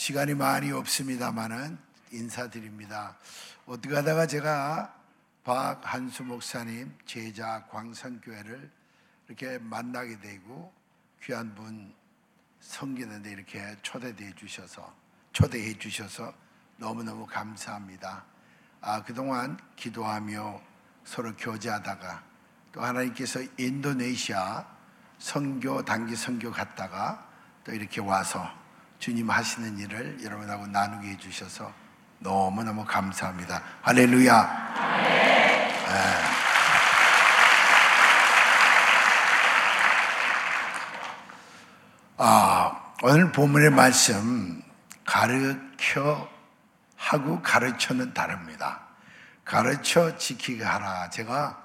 시간이 많이 없습니다만은 인사드립니다. 어떻게 하다가 제가 박한수 목사님 제자 광선교회를 이렇게 만나게 되고 귀한 분 섬기는데 이렇게 초대해 주셔서 초대해 주셔서 너무너무 감사합니다. 아, 그동안 기도하며 서로 교제하다가 또 하나님께서 인도네시아 선교 단기 선교 갔다가 또 이렇게 와서 주님 하시는 일을 여러분하고 나누게 해주셔서 너무너무 감사합니다. 할렐루야. 네. 아, 오늘 본문의 말씀 가르쳐 하고 가르쳐는 다릅니다. 가르쳐 지키게 하라. 제가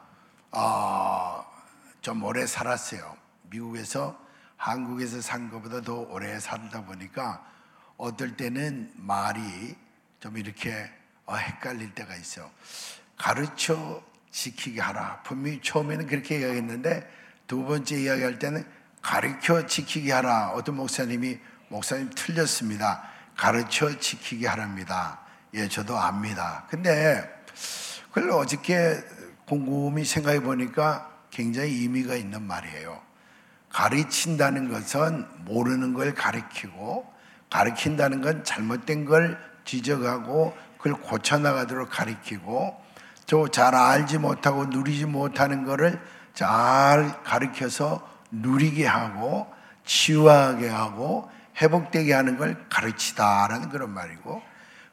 어, 좀 오래 살았어요. 미국에서 한국에서 산 것보다 더 오래 살다 보니까 어떨 때는 말이 좀 이렇게 어, 헷갈릴 때가 있어. 가르쳐 지키게 하라. 분명히 처음에는 그렇게 이야기했는데 두 번째 이야기할 때는 가르쳐 지키게 하라. 어떤 목사님이 목사님 틀렸습니다. 가르쳐 지키게 하랍니다. 예, 저도 압니다. 근데 그걸 어저께 곰곰이 생각해 보니까 굉장히 의미가 있는 말이에요. 가르친다는 것은 모르는 걸 가르치고 가르친다는 건 잘못된 걸 지적하고 그걸 고쳐나가도록 가르치고 또 잘 알지 못하고 누리지 못하는 것을 잘 가르쳐서 누리게 하고 치유하게 하고 회복되게 하는 걸 가르치다라는 그런 말이고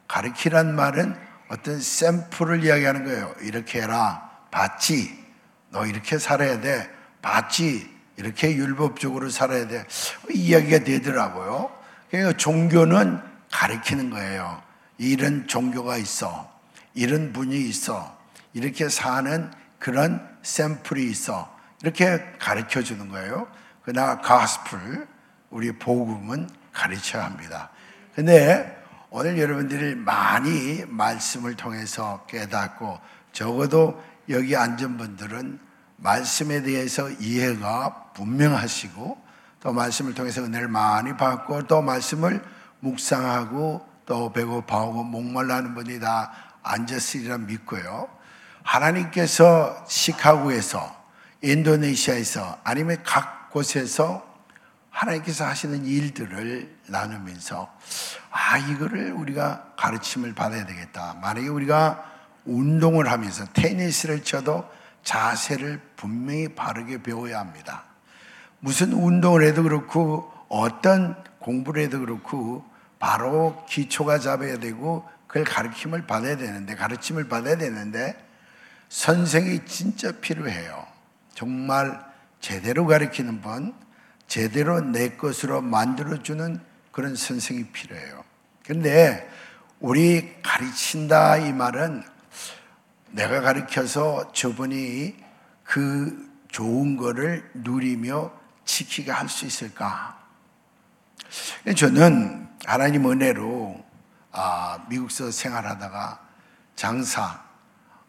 가르치란 말은 어떤 샘플을 이야기하는 거예요. 이렇게 해라. 봤지? 너 이렇게 살아야 돼. 봤지? 이렇게 율법적으로 살아야 돼. 이야기가 되더라고요. 그러니까 종교는 가르치는 거예요. 이런 종교가 있어. 이런 분이 있어. 이렇게 사는 그런 샘플이 있어. 이렇게 가르쳐 주는 거예요. 그러나 가스플, 우리 복음은 가르쳐야 합니다. 근데 오늘 여러분들이 많이 말씀을 통해서 깨닫고 적어도 여기 앉은 분들은 말씀에 대해서 이해가 분명하시고 또 말씀을 통해서 은혜를 많이 받고 또 말씀을 묵상하고 또 배고파하고 목말라 하는 분이 다 앉았으리라 믿고요. 하나님께서 시카고에서 인도네시아에서 아니면 각 곳에서 하나님께서 하시는 일들을 나누면서 아 이거를 우리가 가르침을 받아야 되겠다. 만약에 우리가 운동을 하면서 테니스를 쳐도 자세를 분명히 바르게 배워야 합니다. 무슨 운동을 해도 그렇고 어떤 공부를 해도 그렇고 바로 기초가 잡아야 되고 그걸 가르침을 받아야 되는데 가르침을 받아야 되는데 선생이 진짜 필요해요. 정말 제대로 가르치는 분, 제대로 내 것으로 만들어주는 그런 선생이 필요해요. 그런데 우리 가르친다 이 말은 내가 가르쳐서 저분이 그 좋은 거를 누리며 지키게 할 수 있을까? 저는 하나님 은혜로 아, 미국서 생활하다가 장사,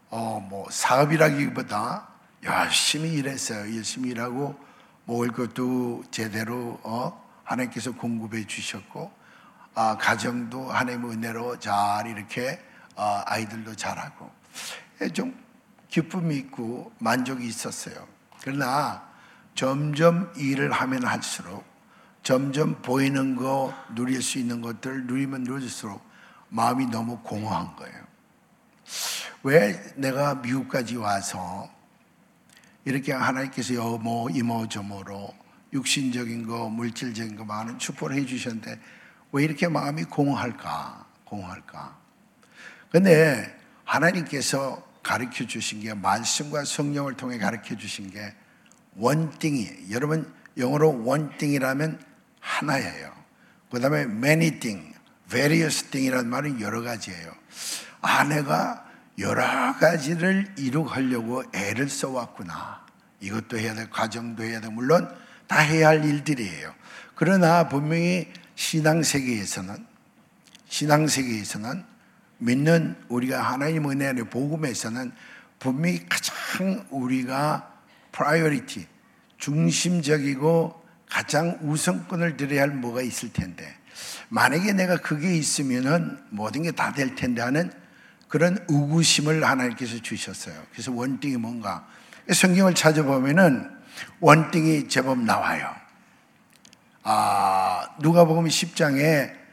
어, 뭐 사업이라기보다 열심히 일했어요. 열심히 일하고 먹을 것도 제대로 어, 하나님께서 공급해 주셨고 아, 가정도 하나님 은혜로 잘 이렇게 어, 아이들도 잘하고 예, 좀 기쁨이 있고 만족이 있었어요. 그러나 점점 일을 하면 할수록 점점 보이는 거 누릴 수 있는 것들을 누리면 누릴수록 마음이 너무 공허한 거예요. 왜 내가 미국까지 와서 이렇게 하나님께서 여모, 이모, 저모로 육신적인 거, 물질적인 거 많은 축복을 해주셨는데 왜 이렇게 마음이 공허할까? 공허할까? 근데 하나님께서 가르쳐 주신 게 말씀과 성령을 통해 가르쳐 주신 게 원띵이 여러분 영어로 원띵이라면 하나예요. 그다음에 many thing, various thing이라는 말은 여러 가지예요. 아내가 여러 가지를 이루려고 애를 써왔구나. 이것도 해야 돼, 가정도 해야 돼. 물론 다 해야 할 일들이에요. 그러나 분명히 신앙 세계에서는 신앙 세계에서는 믿는 우리가 하나님 은혜 안에 복음에서는 분명히 가장 우리가 priority 중심적이고 가장 우선권을 드려야 할 뭐가 있을 텐데 만약에 내가 그게 있으면은 모든 게 다 될 텐데 하는 그런 의구심을 하나님께서 주셨어요. 그래서 one thing이 뭔가 성경을 찾아보면은 one thing이 제법 나와요. 아, 누가복음 10장에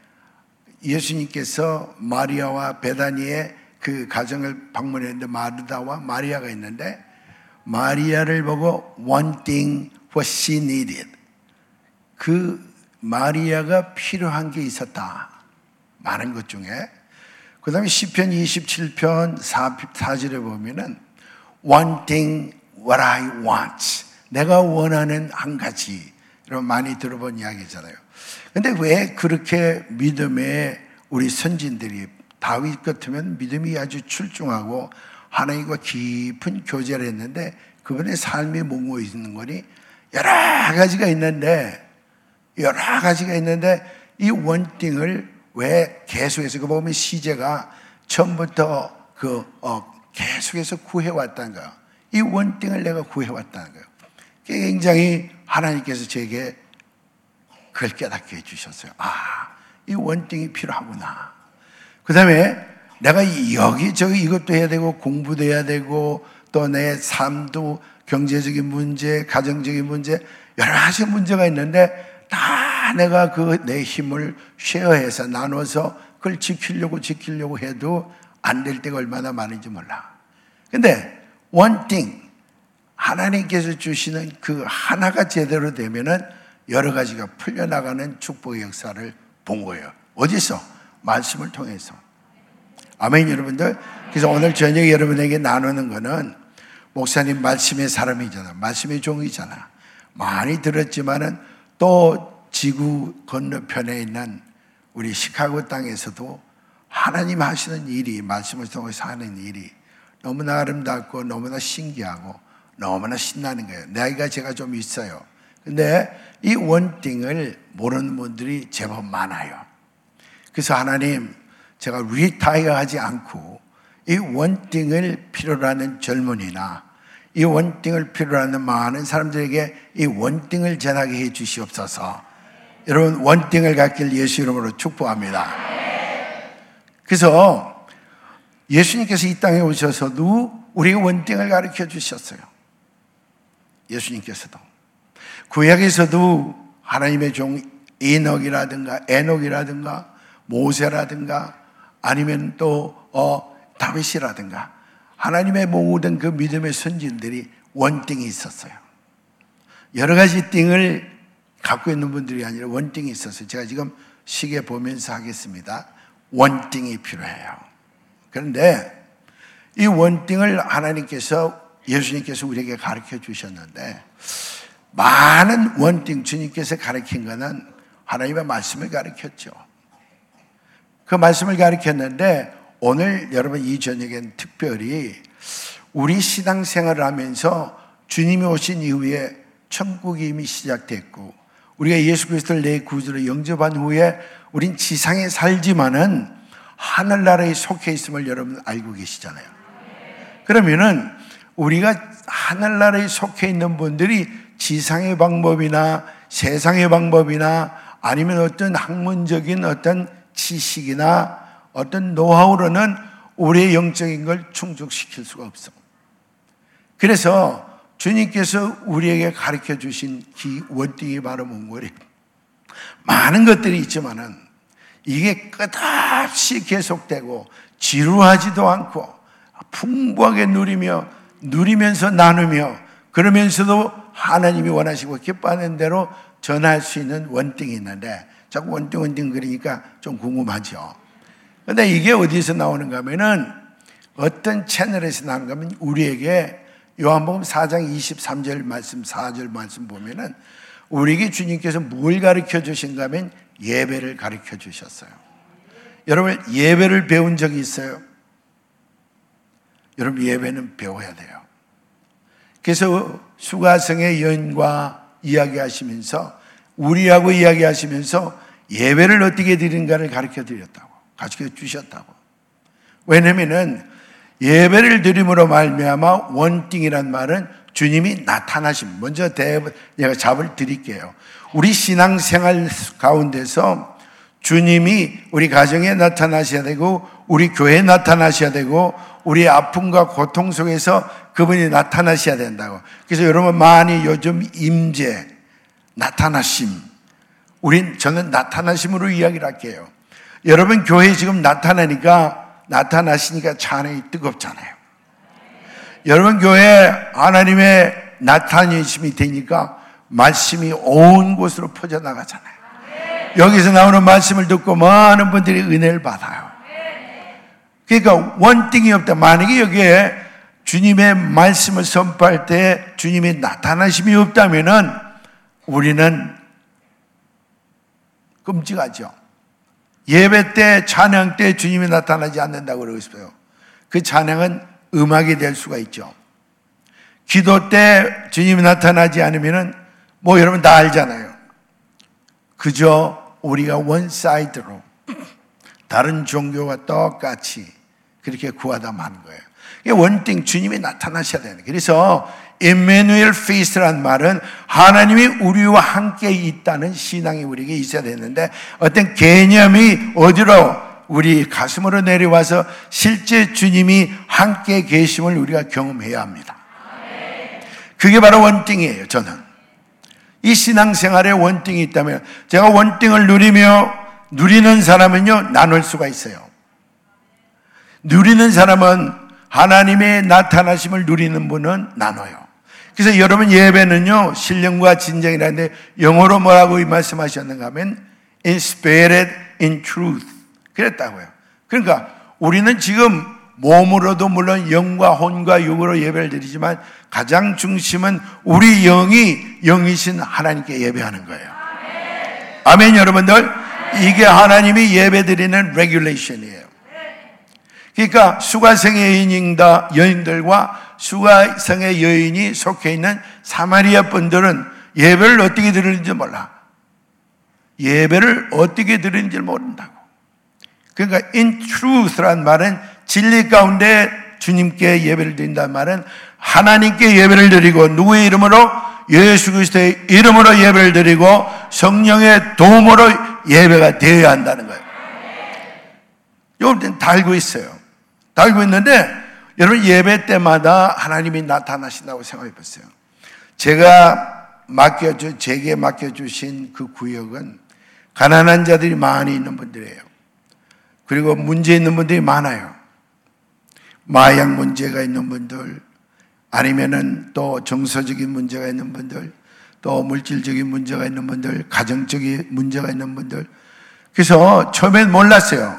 예수님께서 마리아와 베다니의 그 가정을 방문했는데 마르다와 마리아가 있는데 마리아를 보고 one thing what she needed. 그 마리아가 필요한 게 있었다. 많은 것 중에. 그 다음에 10편 27편 4, 4절에 보면은 one thing what I want. 내가 원하는 한 가지. 이런 많이 들어본 이야기잖아요. 근데 왜 그렇게 믿음의 우리 선진들이 다윗 같으면 믿음이 아주 출중하고 하나님과 깊은 교제를 했는데 그분의 삶이 뭔고 있는 거니 여러 가지가 있는데 여러 가지가 있는데 이 원띵을 왜 계속해서 그 보면 시제가 처음부터 그 어, 계속해서 구해왔다는 거야. 이 원띵을 내가 구해왔다는 거예요. 굉장히 하나님께서 제게 그걸 깨닫게 해주셨어요. 아, 이 원띵이 필요하구나. 그 다음에 내가 여기저기 이것도 해야 되고 공부도 해야 되고 또 내 삶도 경제적인 문제, 가정적인 문제, 여러 가지 문제가 있는데 다 내가 그 내 힘을 쉐어해서 나눠서 그걸 지키려고 지키려고 해도 안 될 때가 얼마나 많은지 몰라. 근데 one 하나님께서 주시는 그 하나가 제대로 되면은 여러 가지가 풀려나가는 축복의 역사를 본 거예요. 어디서? 말씀을 통해서. 아멘, 여러분들. 그래서 오늘 저녁 여러분에게 나누는 거는 목사님 말씀의 사람이잖아. 말씀의 종이잖아. 많이 들었지만은 또 지구 건너편에 있는 우리 시카고 땅에서도 하나님 하시는 일이 말씀을 통해서 하는 일이 너무나 아름답고 너무나 신기하고 너무나 신나는 거예요. 나이가 제가 좀 있어요. 근데 이 원띵을 모르는 분들이 제법 많아요. 그래서 하나님, 제가 리타이어 하지 않고 이 원띵을 필요로 하는 젊은이나 이 원띵을 필요로 하는 많은 사람들에게 이 원띵을 전하게 해 주시옵소서. 여러분, 원띵을 갖길 예수 이름으로 축복합니다. 그래서 예수님께서 이 땅에 오셔서도 우리의 원띵을 가르쳐 주셨어요. 예수님께서도. 구약에서도 하나님의 종 에녹이라든가 에녹이라든가 모세라든가 아니면 또 어, 다윗이라든가 하나님의 모든 그 믿음의 선진들이 원띵이 있었어요. 여러 가지 띵을 갖고 있는 분들이 아니라 원띵이 있었어요. 제가 지금 시계 보면서 하겠습니다. 원띵이 필요해요. 그런데 이 원띵을 하나님께서 예수님께서 우리에게 가르쳐 주셨는데 많은 원띵 주님께서 가르친 것은 하나님의 말씀을 가르쳤죠. 그 말씀을 가르쳤는데 오늘 여러분 이 저녁엔 특별히 우리 신앙생활을 하면서 주님이 오신 이후에 천국이 이미 시작됐고 우리가 예수 그리스도를 내 구주로 영접한 후에 우린 지상에 살지만은 하늘나라에 속해 있음을 여러분 알고 계시잖아요. 그러면은 우리가 하늘나라에 속해 있는 분들이 지상의 방법이나 세상의 방법이나 아니면 어떤 학문적인 어떤 지식이나 어떤 노하우로는 우리의 영적인 걸 충족시킬 수가 없어. 그래서 주님께서 우리에게 가르쳐 주신 기 원띵이 바로 뭔거리 많은 것들이 있지만은 이게 끝없이 계속되고 지루하지도 않고 풍부하게 누리며 누리면서 나누며 그러면서도 하나님이 원하시고 기뻐하는 대로 전할 수 있는 원띵이 있는데 자꾸 원띵 원띵 그러니까 좀 궁금하죠. 근데 이게 어디서 나오는가 하면은 어떤 채널에서 나오는가 하면 우리에게 요한복음 4장 23절 말씀 4절 말씀 보면은 우리에게 주님께서 뭘 가르쳐 주신가 하면 예배를 가르쳐 주셨어요. 여러분 예배를 배운 적이 있어요? 여러분 예배는 배워야 돼요. 그래서 수가성의 여인과 이야기하시면서 우리하고 이야기하시면서 예배를 어떻게 드린가를 가르쳐 드렸다고 가르쳐 주셨다고. 왜냐면은 예배를 드림으로 말미암아 원띵이란 말은 주님이 나타나심. 먼저 대 내가 잡을 드릴게요. 우리 신앙생활 가운데서 주님이 우리 가정에 나타나셔야 되고 우리 교회에 나타나셔야 되고 우리 아픔과 고통 속에서 그분이 나타나셔야 된다고. 그래서 여러분 많이 요즘 임재 나타나심 우린 저는 나타나심으로 이야기를 할게요. 여러분 교회 지금 나타나니까 나타나시니까 찬양이 뜨겁잖아요. 여러분 교회 하나님의 나타나심이 되니까 말씀이 온 곳으로 퍼져 나가잖아요. 여기서 나오는 말씀을 듣고 많은 분들이 은혜를 받아요. 그러니까 원띵이 없다. 만약에 여기에 주님의 말씀을 선포할 때 주님의 나타나심이 없다면은 우리는 끔찍하죠. 예배 때, 찬양 때 주님이 나타나지 않는다고 그러고 있어요. 그 찬양은 음악이 될 수가 있죠. 기도 때 주님이 나타나지 않으면은 뭐 여러분 다 알잖아요. 그저 우리가 one side로 다른 종교와 똑같이 그렇게 구하다 마는 거예요. one thing 주님이 나타나셔야 되는. 그래서 Immanuel faith란 말은 하나님이 우리와 함께 있다는 신앙이 우리에게 있어야 되는데 어떤 개념이 어디로 우리 가슴으로 내려와서 실제 주님이 함께 계심을 우리가 경험해야 합니다. 그게 바로 원띵이에요, 저는. 이 신앙생활에 원띵이 있다면 제가 원띵을 누리며 누리는 사람은요, 나눌 수가 있어요. 누리는 사람은 하나님의 나타나심을 누리는 분은 나눠요. 그래서 여러분 예배는요, 신령과 진정이라는데 영어로 뭐라고 말씀하셨는가 하면 in spirit, in truth. 그랬다고요. 그러니까 우리는 지금 몸으로도 물론 영과 혼과 육으로 예배를 드리지만 가장 중심은 우리 영이 영이신 하나님께 예배하는 거예요. 아멘, 여러분들. 이게 하나님이 예배 드리는 regulation이에요. 그러니까 수가성의 여인인다 여인들과 수가성의 여인이 속해 있는 사마리아 분들은 예배를 어떻게 드리는지 몰라. 예배를 어떻게 드리는지 모른다고. 그러니까 in truth란 말은 진리 가운데 주님께 예배를 드린다는 말은 하나님께 예배를 드리고 누구의 이름으로 예수 그리스도의 이름으로 예배를 드리고 성령의 도움으로 예배가 되어야 한다는 거예요. 여러분 다 알고 있어요. 다 알고 있는데 여러분 예배 때마다 하나님이 나타나신다고 생각해 보세요. 제가 맡겨주 제게 맡겨주신 그 구역은 가난한 자들이 많이 있는 분들이에요. 그리고 문제 있는 분들이 많아요. 마약 문제가 있는 분들, 아니면은 또 정서적인 문제가 있는 분들, 또 물질적인 문제가 있는 분들, 가정적인 문제가 있는 분들. 그래서 처음엔 몰랐어요.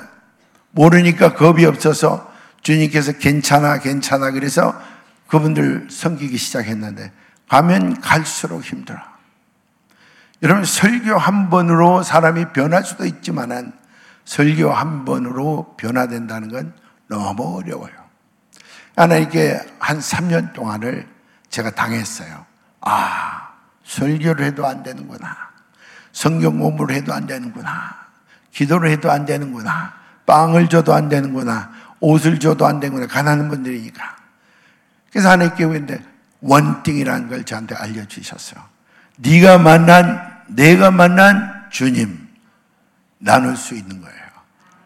모르니까 겁이 없어서 주님께서 괜찮아, 괜찮아. 그래서 그분들 섬기기 시작했는데 가면 갈수록 힘들어. 여러분, 설교 한 번으로 사람이 변할 수도 있지만은 설교 한 번으로 변화된다는 건 너무 어려워요. 하나님께 한 3년 동안을 제가 당했어요. 아, 설교를 해도 안 되는구나. 성경 공부를 해도 안 되는구나. 기도를 해도 안 되는구나. 빵을 줘도 안 되는구나. 옷을 줘도 안 되는구나. 가난한 분들이니까. 그래서 하나님께 근데 원띵이라는 걸 저한테 알려주셨어요. 네가 만난, 내가 만난 주님 나눌 수 있는 거예요.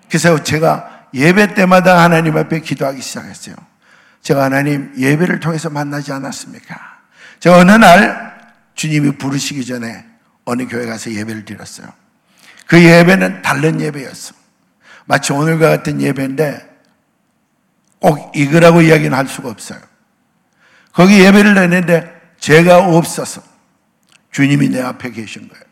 그래서 제가 예배 때마다 하나님 앞에 기도하기 시작했어요. 제가 하나님 예배를 통해서 만나지 않았습니까? 제가 어느 날 주님이 부르시기 전에 어느 교회 가서 예배를 드렸어요. 그 예배는 다른 예배였어. 마치 오늘과 같은 예배인데 꼭 이거라고 이야기는 할 수가 없어요. 거기 예배를 했는데 제가 없어서 주님이 내 앞에 계신 거예요.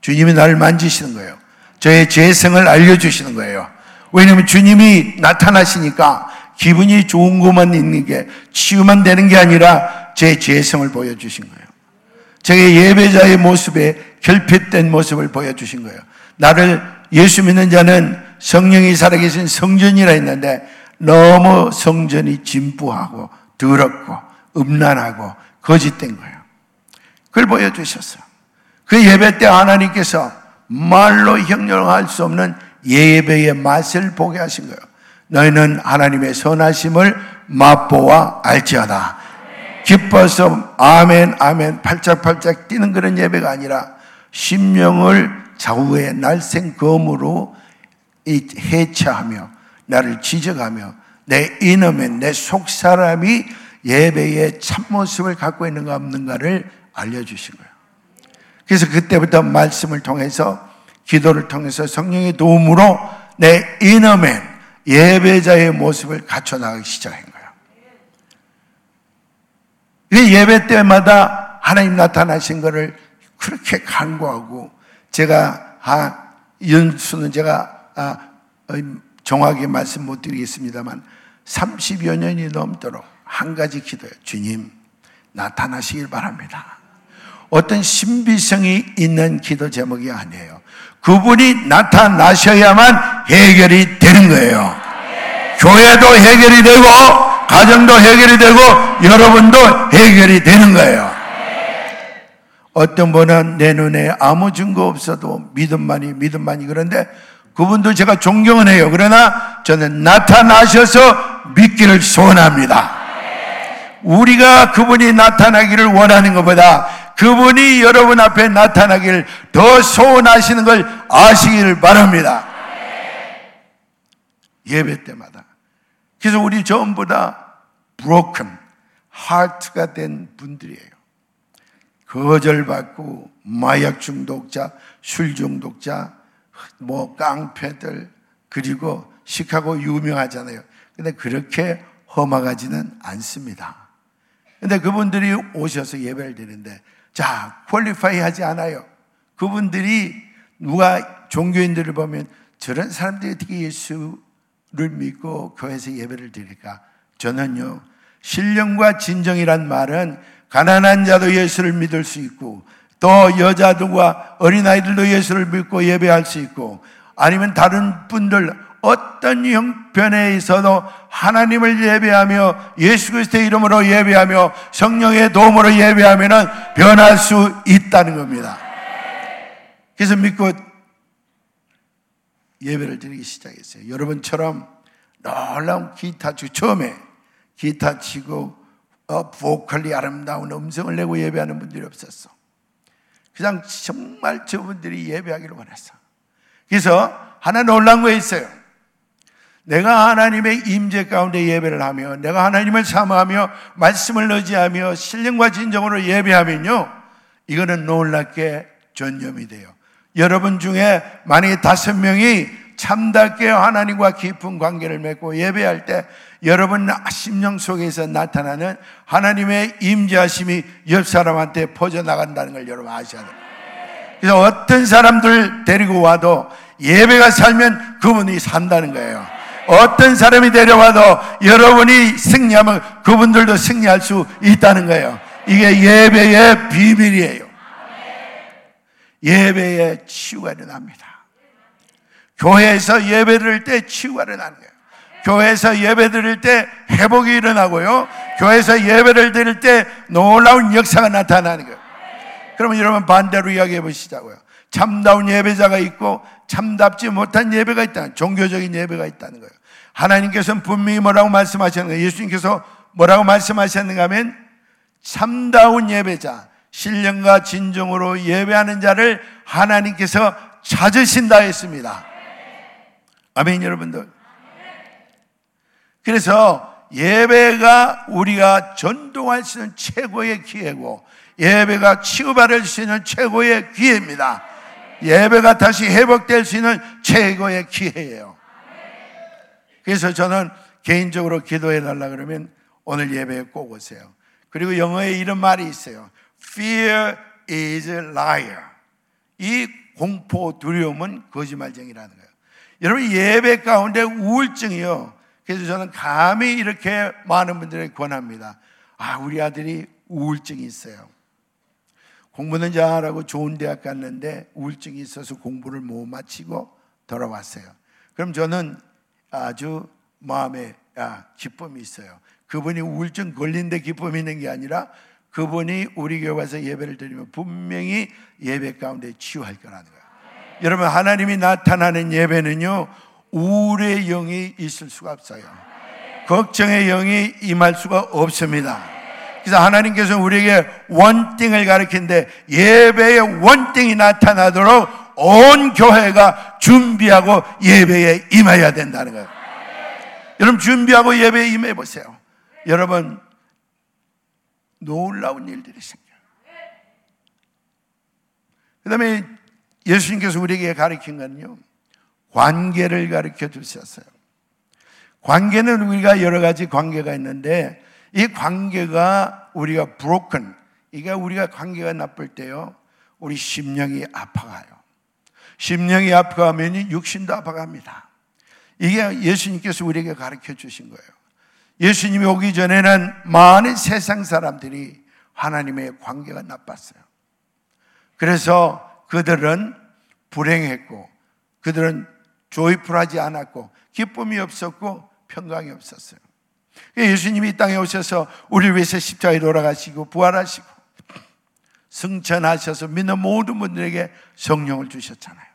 주님이 나를 만지시는 거예요. 저의 재성을 알려주시는 거예요. 왜냐하면 주님이 나타나시니까 기분이 좋은 것만 있는 게 치유만 되는 게 아니라 제 죄성을 보여주신 거예요. 제 예배자의 모습에 결핍된 모습을 보여주신 거예요. 나를 예수 믿는 자는 성령이 살아계신 성전이라 했는데 너무 성전이 진부하고 더럽고 음란하고 거짓된 거예요. 그걸 보여주셨어요. 그 예배 때 하나님께서 말로 형용할 수 없는 예배의 맛을 보게 하신 거예요. 너희는 하나님의 선하심을 맛보아 알지어다. 기뻐서 아멘 아멘 팔짝팔짝 뛰는 그런 예배가 아니라 심령을 좌우의 날생 검으로 해체하며 나를 지적하며 내 이놈의 내 속사람이 예배의 참모습을 갖고 있는가 없는가를 알려주신 거예요. 그래서 그때부터 말씀을 통해서 기도를 통해서 성령의 도움으로 내 이놈의 예배자의 모습을 갖춰 나가기 시작한 거예요. 예배 때마다 하나님 나타나신 것을 그렇게 간구하고 제가 아, 연수는 제가 아, 정확히 말씀 못 드리겠습니다만 30여 년이 넘도록 한 가지 기도예요. 주님 나타나시길 바랍니다. 어떤 신비성이 있는 기도 제목이 아니에요. 그분이 나타나셔야만 해결이 되는 거예요. 교회도 해결이 되고, 가정도 해결이 되고, 여러분도 해결이 되는 거예요. 어떤 분은 내 눈에 아무 증거 없어도 믿음만이, 믿음만이 그런데 그분도 제가 존경은 해요. 그러나 저는 나타나셔서 믿기를 소원합니다. 우리가 그분이 나타나기를 원하는 것보다 그분이 여러분 앞에 나타나기를 더 소원하시는 걸 아시기를 바랍니다. 예배 때마다. 그래서 우리 전부 다 broken heart가 된 분들이에요. 거절받고 마약 중독자, 술 중독자, 뭐 깡패들 그리고 시카고 유명하잖아요. 근데 그렇게 험악하지는 않습니다. 근데 그분들이 오셔서 예배를 드리는데 자, 퀄리파이 하지 않아요. 그분들이 누가 종교인들을 보면 저런 사람들이 어떻게 예수를 믿고 교회에서 예배를 드릴까? 저는요, 신령과 진정이란 말은 가난한 자도 예수를 믿을 수 있고 또 여자들과 어린아이들도 예수를 믿고 예배할 수 있고 아니면 다른 분들 어떤 형편에 있어도 하나님을 예배하며 예수 그리스도의 이름으로 예배하며 성령의 도움으로 예배하면 변할 수 있다는 겁니다. 그래서 믿고 예배를 드리기 시작했어요. 여러분처럼 놀라운 기타 치고 처음에 기타 치고 어, 보컬리 아름다운 음성을 내고 예배하는 분들이 없었어. 그냥 정말 저분들이 예배하기를 원했어. 그래서 하나 놀란 거 있어요. 내가 하나님의 임재 가운데 예배를 하며 내가 하나님을 사모하며 말씀을 의지하며 신령과 진정으로 예배하면요. 이거는 놀랍게 전념이 돼요. 여러분 중에 만약에 다섯 명이 참답게 하나님과 깊은 관계를 맺고 예배할 때 여러분 심령 속에서 나타나는 하나님의 임재하심이 옆 사람한테 퍼져나간다는 걸 여러분 아셔야 돼요. 그래서 어떤 사람들 데리고 와도 예배가 살면 그분이 산다는 거예요. 어떤 사람이 데려와도 여러분이 승리하면 그분들도 승리할 수 있다는 거예요. 이게 예배의 비밀이에요. 예배에 치유가 일어납니다. 교회에서 예배 드릴 때 치유가 일어나는 거예요. 교회에서 예배 드릴 때 회복이 일어나고요. 교회에서 예배를 드릴 때 놀라운 역사가 나타나는 거예요. 그러면 여러분 반대로 이야기해 보시자고요. 참다운 예배자가 있고 참답지 못한 예배가 있다. 종교적인 예배가 있다는 거예요. 하나님께서는 분명히 뭐라고 말씀하셨는가? 예수님께서 뭐라고 말씀하셨는가 하면 참다운 예배자, 신령과 진정으로 예배하는 자를 하나님께서 찾으신다 했습니다. 아멘, 여러분들. 그래서 예배가 우리가 전동할 수 있는 최고의 기회고, 예배가 치유받을 수 있는 최고의 기회입니다. 예배가 다시 회복될 수 있는 최고의 기회예요. 그래서 저는 개인적으로 기도해 달라 그러면 오늘 예배에 꼭 오세요. 그리고 영어에 이런 말이 있어요. Fear is liar. 이 공포, 두려움은 거짓말쟁이라는 거예요. 여러분 예배 가운데 우울증이요. 그래서 저는 감히 이렇게 많은 분들에게 권합니다. 아, 우리 아들이 우울증이 있어요. 공부는 잘하고 좋은 대학 갔는데 우울증이 있어서 공부를 못 마치고 돌아왔어요. 그럼 저는 아주 마음에 아, 기쁨이 있어요. 그분이 우울증 걸린데 기쁨이 있는 게 아니라 그분이 우리 교회 와서 예배를 드리면 분명히 예배 가운데 치유할 거라는 거예요. 여러분 하나님이 나타나는 예배는요 우울의 영이 있을 수가 없어요. 걱정의 영이 임할 수가 없습니다. 그래서 하나님께서 우리에게 원띵을 가르치는데 예배의 원띵이 나타나도록 온 교회가 준비하고 예배에 임해야 된다는 거예요. 여러분 준비하고 예배에 임해 보세요. 여러분 놀라운 일들이 생겨요. 그 다음에 예수님께서 우리에게 가르친 건요. 관계를 가르쳐 주셨어요. 관계는 우리가 여러 가지 관계가 있는데 이 관계가 우리가 broken, 이게 우리가 관계가 나쁠 때요. 우리 심령이 아파가요. 심령이 아파가면 육신도 아파갑니다. 이게 예수님께서 우리에게 가르쳐 주신 거예요. 예수님이 오기 전에는 많은 세상 사람들이 하나님의 관계가 나빴어요. 그래서 그들은 불행했고, 그들은 조이풀하지 않았고, 기쁨이 없었고, 평강이 없었어요. 예수님이 이 땅에 오셔서 우리 위해서 십자가에 돌아가시고, 부활하시고, 승천하셔서 믿는 모든 분들에게 성령을 주셨잖아요.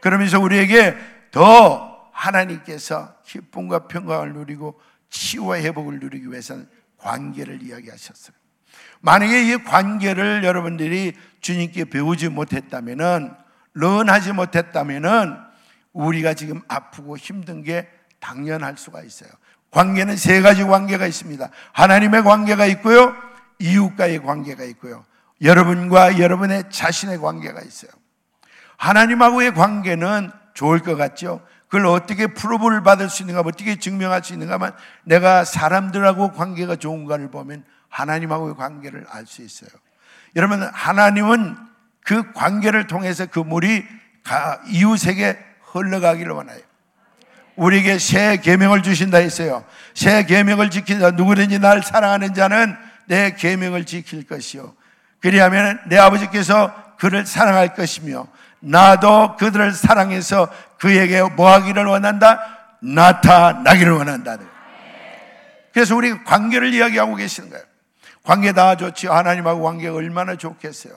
그러면서 우리에게 더 하나님께서 기쁨과 평강을 누리고 치유와 회복을 누리기 위해서는 관계를 이야기하셨어요. 만약에 이 관계를 여러분들이 주님께 배우지 못했다면은, 런하지 못했다면은, 우리가 지금 아프고 힘든 게 당연할 수가 있어요. 관계는 세 가지 관계가 있습니다. 하나님의 관계가 있고요, 이웃과의 관계가 있고요, 여러분과 여러분의 자신의 관계가 있어요. 하나님하고의 관계는 좋을 것 같죠? 그걸 어떻게 프로브를 받을 수 있는가, 어떻게 증명할 수 있는가만 내가 사람들하고 관계가 좋은가를 보면 하나님하고의 관계를 알 수 있어요. 여러분, 하나님은 그 관계를 통해서 그 물이 이웃에게 흘러가기를 원해요. 우리에게 새 계명을 주신다 했어요. 새 계명을 지킨다. 누구든지 날 사랑하는 자는 내 계명을 지킬 것이요. 그리하면 내 아버지께서 그를 사랑할 것이며 나도 그들을 사랑해서 그에게 뭐 하기를 원한다? 나타나기를 원한다. 그래서 우리 관계를 이야기하고 계시는 거예요. 관계 다 좋지. 하나님하고 관계가 얼마나 좋겠어요.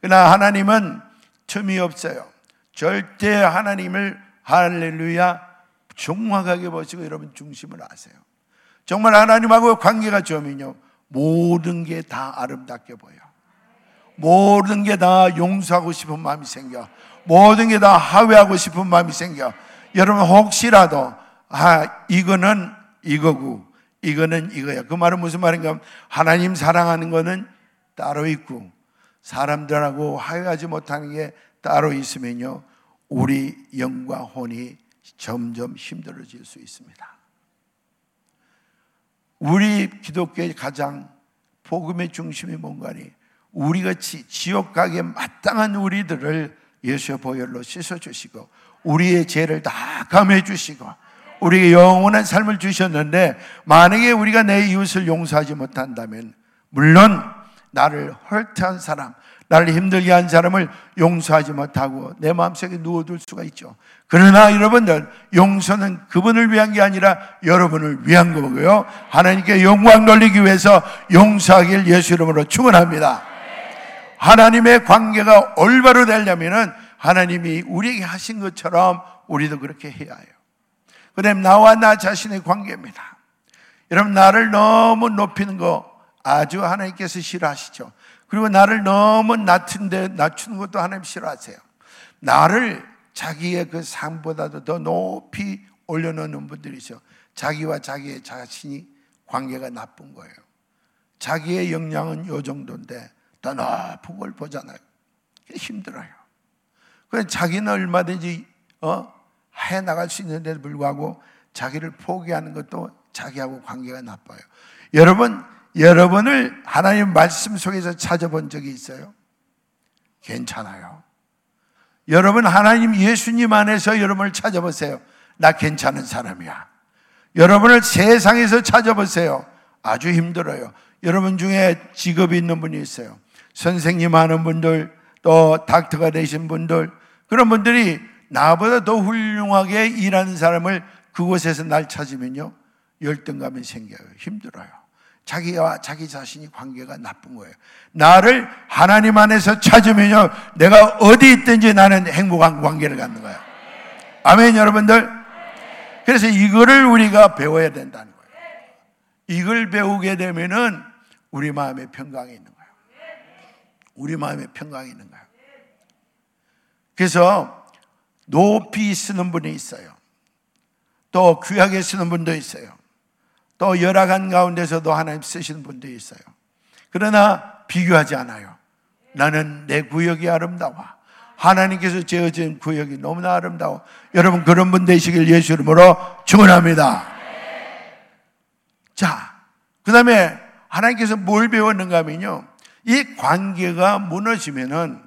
그러나 하나님은 틈이 없어요. 절대 하나님을 할렐루야 정확하게 보시고 여러분 중심을 아세요. 정말 하나님하고 관계가 좋으면요. 모든 게 다 아름답게 보여. 모든 게 다 용서하고 싶은 마음이 생겨. 모든 게 다 하회하고 싶은 마음이 생겨. 여러분 혹시라도 아 이거는 이거고 이거는 이거야. 그 말은 무슨 말인가? 하나님 사랑하는 거는 따로 있고 사람들하고 하회하지 못하는 게 따로 있으면요. 우리 영과 혼이 점점 힘들어질 수 있습니다. 우리 기독교의 가장 복음의 중심이 뭔가니 우리 같이 지옥 가게 마땅한 우리들을 예수의 보혈로 씻어 주시고 우리의 죄를 다 감해 주시고 우리에게 영원한 삶을 주셨는데 만약에 우리가 내 이웃을 용서하지 못한다면 물론 나를 헐트한 사람, 나를 힘들게 한 사람을 용서하지 못하고 내 마음속에 누워둘 수가 있죠. 그러나 여러분들 용서는 그분을 위한 게 아니라 여러분을 위한 거고요. 하나님께 영광 돌리기 위해서 용서하길 예수 이름으로 축원합니다. 하나님의 관계가 올바로 되려면은 하나님이 우리에게 하신 것처럼 우리도 그렇게 해야 해요. 그다음 나와 나 자신의 관계입니다. 여러분 나를 너무 높이는 거 아주 하나님께서 싫어하시죠. 그리고 나를 너무 낮춘데 낮추는 것도 하나님 싫어하세요. 나를 자기의 그 삶보다도 더 높이 올려놓는 분들이죠. 자기와 자기의 자신이 관계가 나쁜 거예요. 자기의 역량은 요 정도인데 더 높은 걸 보잖아요. 힘들어요. 그래 자기는 얼마든지 어? 해 나갈 수 있는데도 불구하고 자기를 포기하는 것도 자기하고 관계가 나빠요. 여러분, 여러분을 하나님 말씀 속에서 찾아본 적이 있어요? 괜찮아요. 여러분 하나님 예수님 안에서 여러분을 찾아보세요. 나 괜찮은 사람이야. 여러분을 세상에서 찾아보세요. 아주 힘들어요. 여러분 중에 직업이 있는 분이 있어요. 선생님 하는 분들, 또 닥터가 되신 분들, 그런 분들이 나보다 더 훌륭하게 일하는 사람을 그곳에서 날 찾으면요. 열등감이 생겨요. 힘들어요. 자기와 자기 자신이 관계가 나쁜 거예요. 나를 하나님 안에서 찾으면요. 내가 어디 있든지 나는 행복한 관계를 갖는 거예요. 아멘, 여러분들. 그래서 이거를 우리가 배워야 된다는 거예요. 이걸 배우게 되면은 우리 마음에 평강이 있는 거예요. 우리 마음에 평강이 있는 거예요. 그래서 높이 쓰는 분이 있어요. 또 귀하게 쓰는 분도 있어요. 또 열악한 가운데서도 하나님 쓰시는 분도 있어요. 그러나 비교하지 않아요. 나는 내 구역이 아름다워. 하나님께서 지어진 구역이 너무나 아름다워. 여러분 그런 분 되시길 예수 이름으로 축원합니다. 자, 그 다음에 하나님께서 뭘 배웠는가 하면요. 이 관계가 무너지면은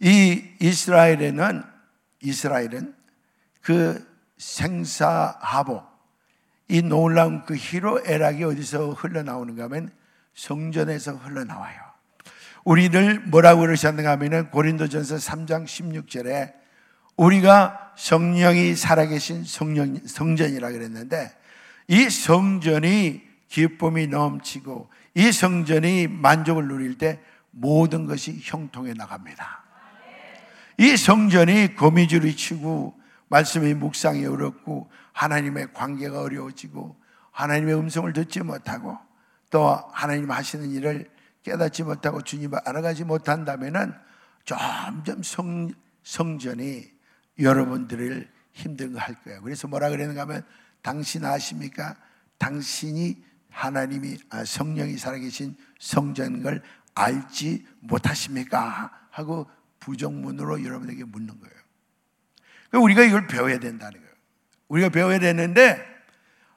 이 이스라엘에는 이스라엘은 그 생사하복 이 놀라운 그 희로 애락이 어디서 흘러나오는가 하면 성전에서 흘러나와요. 우리를 뭐라고 그러셨는가 하면은 고린도전서 3장 16절에 우리가 성령이 살아계신 성령, 성전이라 그랬는데 이 성전이 기쁨이 넘치고 이 성전이 만족을 누릴 때 모든 것이 형통해 나갑니다. 이 성전이 거미줄이 치고 말씀의 묵상이 어렵고 하나님의 관계가 어려워지고 하나님의 음성을 듣지 못하고 또 하나님 하시는 일을 깨닫지 못하고 주님을 알아가지 못한다면은 점점 성, 성전이 여러분들을 힘든 거할 거예요. 그래서 뭐라 그랬는가 하면 당신 아십니까? 당신이 하나님이 아, 성령이 살아계신 성전을 알지 못하십니까? 하고 부정문으로 여러분에게 묻는 거예요. 우리가 이걸 배워야 된다는 거예요. 우리가 배워야 되는데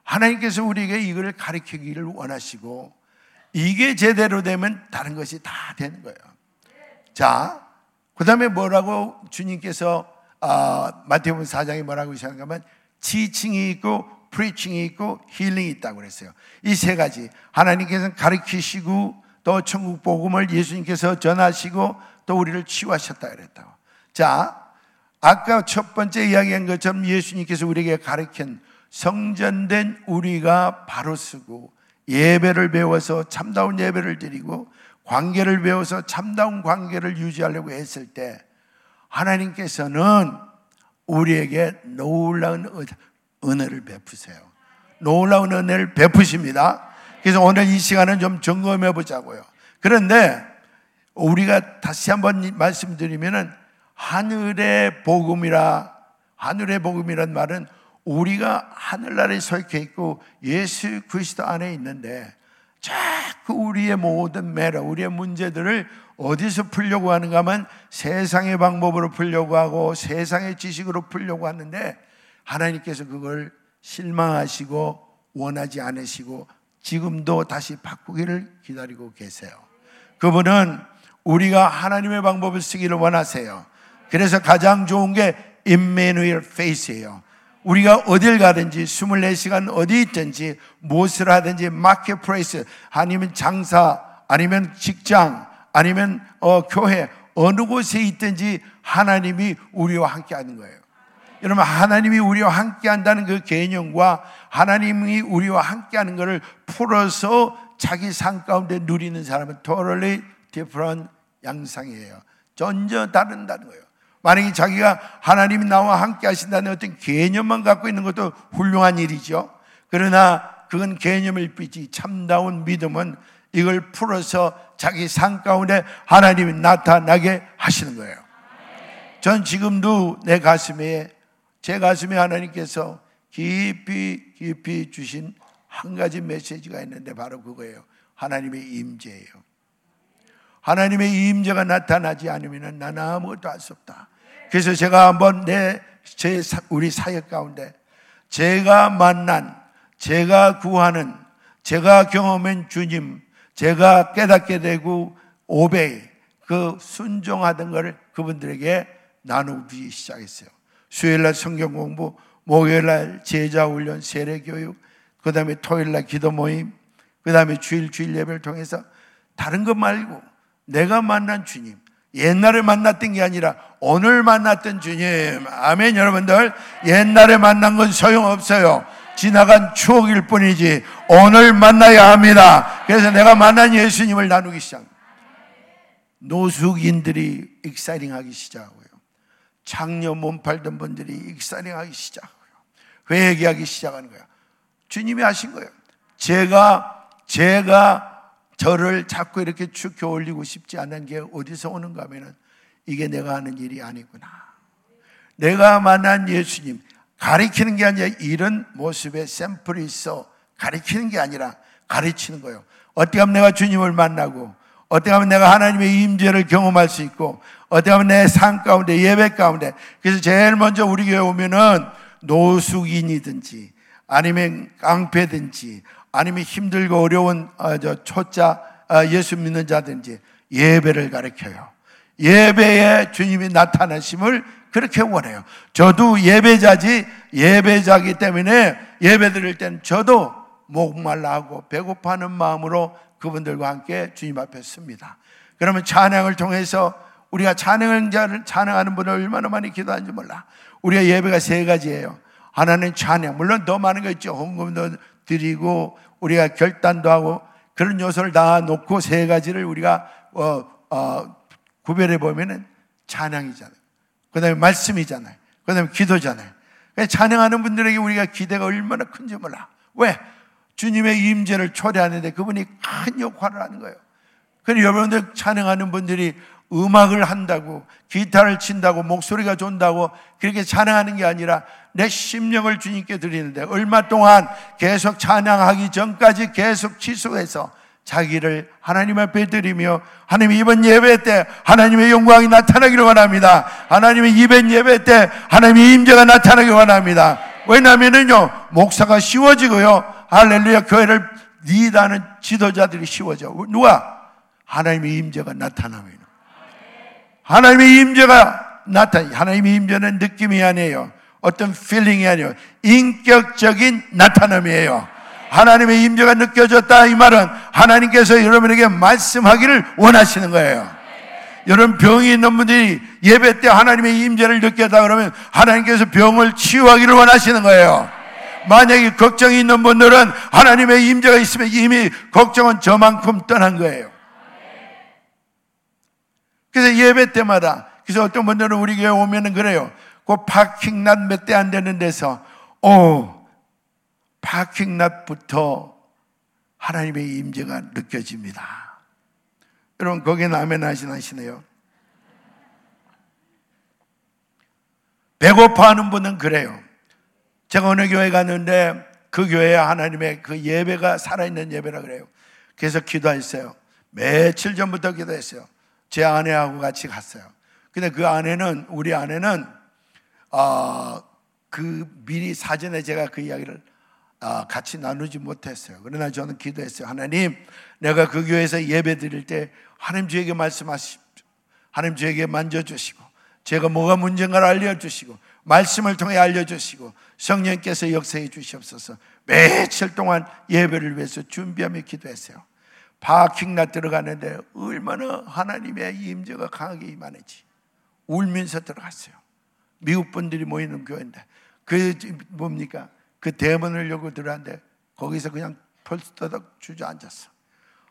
하나님께서 우리에게 이걸 가르치기를 원하시고 이게 제대로 되면 다른 것이 다 되는 거예요. 자, 그 다음에 뭐라고 주님께서 아, 마태복음 4장에 뭐라고 하셨는가 하면 지칭이 있고 프리칭이 있고 힐링이 있다고 그랬어요. 이 세 가지 하나님께서 가르치시고 또 천국 복음을 예수님께서 전하시고 또 우리를 치유하셨다 그랬다고. 자, 아까 첫 번째 이야기한 것처럼 예수님께서 우리에게 가르친 성전된 우리가 바로 쓰고 예배를 배워서 참다운 예배를 드리고 관계를 배워서 참다운 관계를 유지하려고 했을 때 하나님께서는 우리에게 놀라운 은혜를 베푸세요. 놀라운 은혜를 베푸십니다. 그래서 오늘 이 시간은 좀 점검해 보자고요. 그런데 우리가 다시 한번 말씀드리면은 하늘의 복음이라 하늘의 복음이란 말은 우리가 하늘나라에 설켜 있고 예수 그리스도 안에 있는데 자꾸 우리의 모든 매력, 우리의 문제들을 어디서 풀려고 하는가 하면 세상의 방법으로 풀려고 하고 세상의 지식으로 풀려고 하는데 하나님께서 그걸 실망하시고 원하지 않으시고 지금도 다시 바꾸기를 기다리고 계세요. 그분은 우리가 하나님의 방법을 쓰기를 원하세요. 그래서 가장 좋은 게 임메누엘 페이스예요. 우리가 어딜 가든지 24시간 어디 있든지 무엇을 하든지 마켓플레이스 아니면 장사 아니면 직장 아니면 어, 교회 어느 곳에 있든지 하나님이 우리와 함께 하는 거예요. 여러분 하나님이 우리와 함께 한다는 그 개념과 하나님이 우리와 함께 하는 것을 풀어서 자기 삶 가운데 누리는 사람은 totally different 양상이에요. 전혀 다른다는 거예요. 만약에 자기가 하나님이 나와 함께 하신다는 어떤 개념만 갖고 있는 것도 훌륭한 일이죠. 그러나 그건 개념일 뿐이지 참다운 믿음은 이걸 풀어서 자기 삶 가운데 하나님이 나타나게 하시는 거예요. 전 지금도 내 가슴에 제 가슴에 하나님께서 깊이 깊이 주신 한 가지 메시지가 있는데 바로 그거예요. 하나님의 임재예요. 하나님의 임재가 나타나지 않으면 나는 아무것도 할 수 없다. 그래서 제가 한번 내, 제, 우리 사역 가운데 제가 만난, 제가 구하는, 제가 경험한 주님, 제가 깨닫게 되고 오베이, 그 순종하던 것을 그분들에게 나누기 시작했어요. 수요일날 성경 공부, 목요일날 제자 훈련, 세례 교육, 그 다음에 토요일날 기도 모임, 그 다음에 주일 주일 예배를 통해서 다른 것 말고 내가 만난 주님, 옛날에 만났던 게 아니라 오늘 만났던 주님. 아멘, 여러분들. 옛날에 만난 건 소용없어요. 지나간 추억일 뿐이지 오늘 만나야 합니다. 그래서 내가 만난 예수님을 나누기 시작합니다. 노숙인들이 익사링 하기 시작하고요. 장녀 몸 팔던 분들이 익사링 하기 시작하고요. 회개하기 시작하는 거예요. 주님이 하신 거예요. 제가, 제가 저를 자꾸 이렇게 축혀 올리고 싶지 않은 게 어디서 오는가 하면은 이게 내가 하는 일이 아니구나. 내가 만난 예수님 가리키는 게 아니라 이런 모습의 샘플이 있어 가리키는 게 아니라 가르치는 거예요. 어떻게 하면 내가 주님을 만나고 어떻게 하면 내가 하나님의 임재를 경험할 수 있고 어떻게 하면 내 삶 가운데 예배 가운데 그래서 제일 먼저 우리 교회 오면은 노숙인이든지 아니면 깡패든지 아니면 힘들고 어려운 어, 저 초자 어, 예수 믿는 자든지 예배를 가르쳐요. 예배에 주님이 나타나심을 그렇게 원해요. 저도 예배자지 예배자기 때문에 예배 드릴 땐 저도 목말라 하고 배고파하는 마음으로 그분들과 함께 주님 앞에 섭니다. 그러면 찬양을 통해서 우리가 찬양을 찬양하는 분을 얼마나 많이 기도하는지 몰라. 우리가 예배가 세 가지예요. 하나는 찬양. 물론 더 많은 거 있죠. 헌금도 드리고 우리가 결단도 하고 그런 요소를 다 놓고 세 가지를 우리가 어, 어, 구별해 보면은 찬양이잖아요. 그다음에 말씀이잖아요. 그다음에 기도잖아요. 찬양하는 분들에게 우리가 기대가 얼마나 큰지 몰라. 왜? 주님의 임재를 초래하는데 그분이 큰 역할을 하는 거예요. 그래서 여러분들 찬양하는 분들이 음악을 한다고 기타를 친다고 목소리가 좋다고 그렇게 찬양하는 게 아니라 내 심령을 주님께 드리는데 얼마 동안 계속 찬양하기 전까지 계속 취소해서 자기를 하나님 앞에 드리며 하나님 이번 예배 때 하나님의 영광이 나타나기를 원합니다. 하나님의 이번 예배 때 하나님의 임재가 나타나기 원합니다. 왜냐하면요 목사가 쉬워지고요 할렐루야 교회를 리드하는 지도자들이 쉬워져. 누가? 하나님의 임재가 나타나면. 하나님의 임재가 나타. 하나님의 임재는 느낌이 아니에요. 어떤 feeling이 아니에요. 인격적인 나타남이에요. 하나님의 임재가 느껴졌다 이 말은 하나님께서 여러분에게 말씀하기를 원하시는 거예요. 여러분 병이 있는 분들이 예배 때 하나님의 임재를 느꼈다 그러면 하나님께서 병을 치유하기를 원하시는 거예요. 만약에 걱정이 있는 분들은 하나님의 임재가 있으면 이미 걱정은 저만큼 떠난 거예요. 그래서 예배 때마다 그래서 어떤 분들은 우리 교회 오면은 그래요. 그 파킹랏 몇 대 안 되는 데서 오 파킹랏부터 하나님의 임재가 느껴집니다. 여러분 거기에 아멘 하시나요? 배고파하는 분은 그래요. 제가 어느 교회 갔는데 그 교회에 하나님의 그 예배가 살아있는 예배라 그래요. 그래서 기도했어요. 며칠 전부터 기도했어요. 제 아내하고 같이 갔어요. 근데 그 아내는, 우리 아내는, 어, 그 미리 사전에 제가 그 이야기를 어, 같이 나누지 못했어요. 그러나 저는 기도했어요. 하나님, 내가 그 교회에서 예배 드릴 때 하나님 저에게 말씀하십시오. 하나님 저에게 만져주시고, 제가 뭐가 문제인가를 알려주시고, 말씀을 통해 알려주시고, 성령께서 역사해 주시옵소서. 며칠 동안 예배를 위해서 준비하며 기도했어요. 파킹나 들어가는데 얼마나 하나님의 임재가 강하게 임하는지 울면서 들어갔어요. 미국 분들이 모이는 교회인데 그 뭡니까? 그 대문을 열고 들어갔는데 거기서 그냥 펄스터덕 주저앉았어.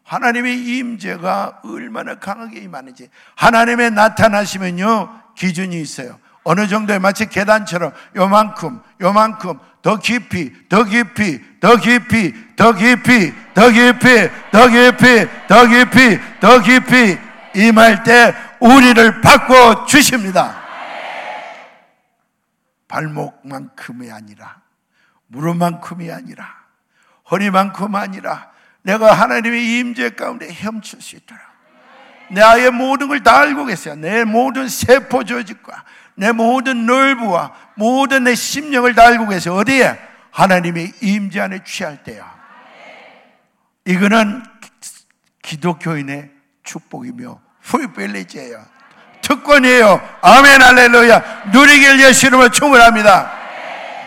하나님의 임재가 얼마나 강하게 임하는지 하나님의 나타나시면요 기준이 있어요. 어느 정도에 마치 계단처럼 요만큼, 요만큼 더 깊이, 더 깊이, 더 깊이, 더 깊이, 더 깊이, 더 깊이, 더 깊이, 더 깊이 임할 때 우리를 바꿔 주십니다. 발목만큼이 아니라 무릎만큼이 아니라 허리만큼 아니라 내가 하나님의 임재 가운데 헤엄칠 수 있도록 내 아예 모든 걸 다 알고 계세요. 내 모든 세포 조직과 내 모든 넓부와 모든 내 심령을 다 알고 계세요. 어디에? 하나님의 임재 안에 취할 때야. 이거는 기독교인의 축복이며 프리빌리지예요. 특권이에요. 아멘 할렐루야. 누리길 예수 이름으로 충분합니다.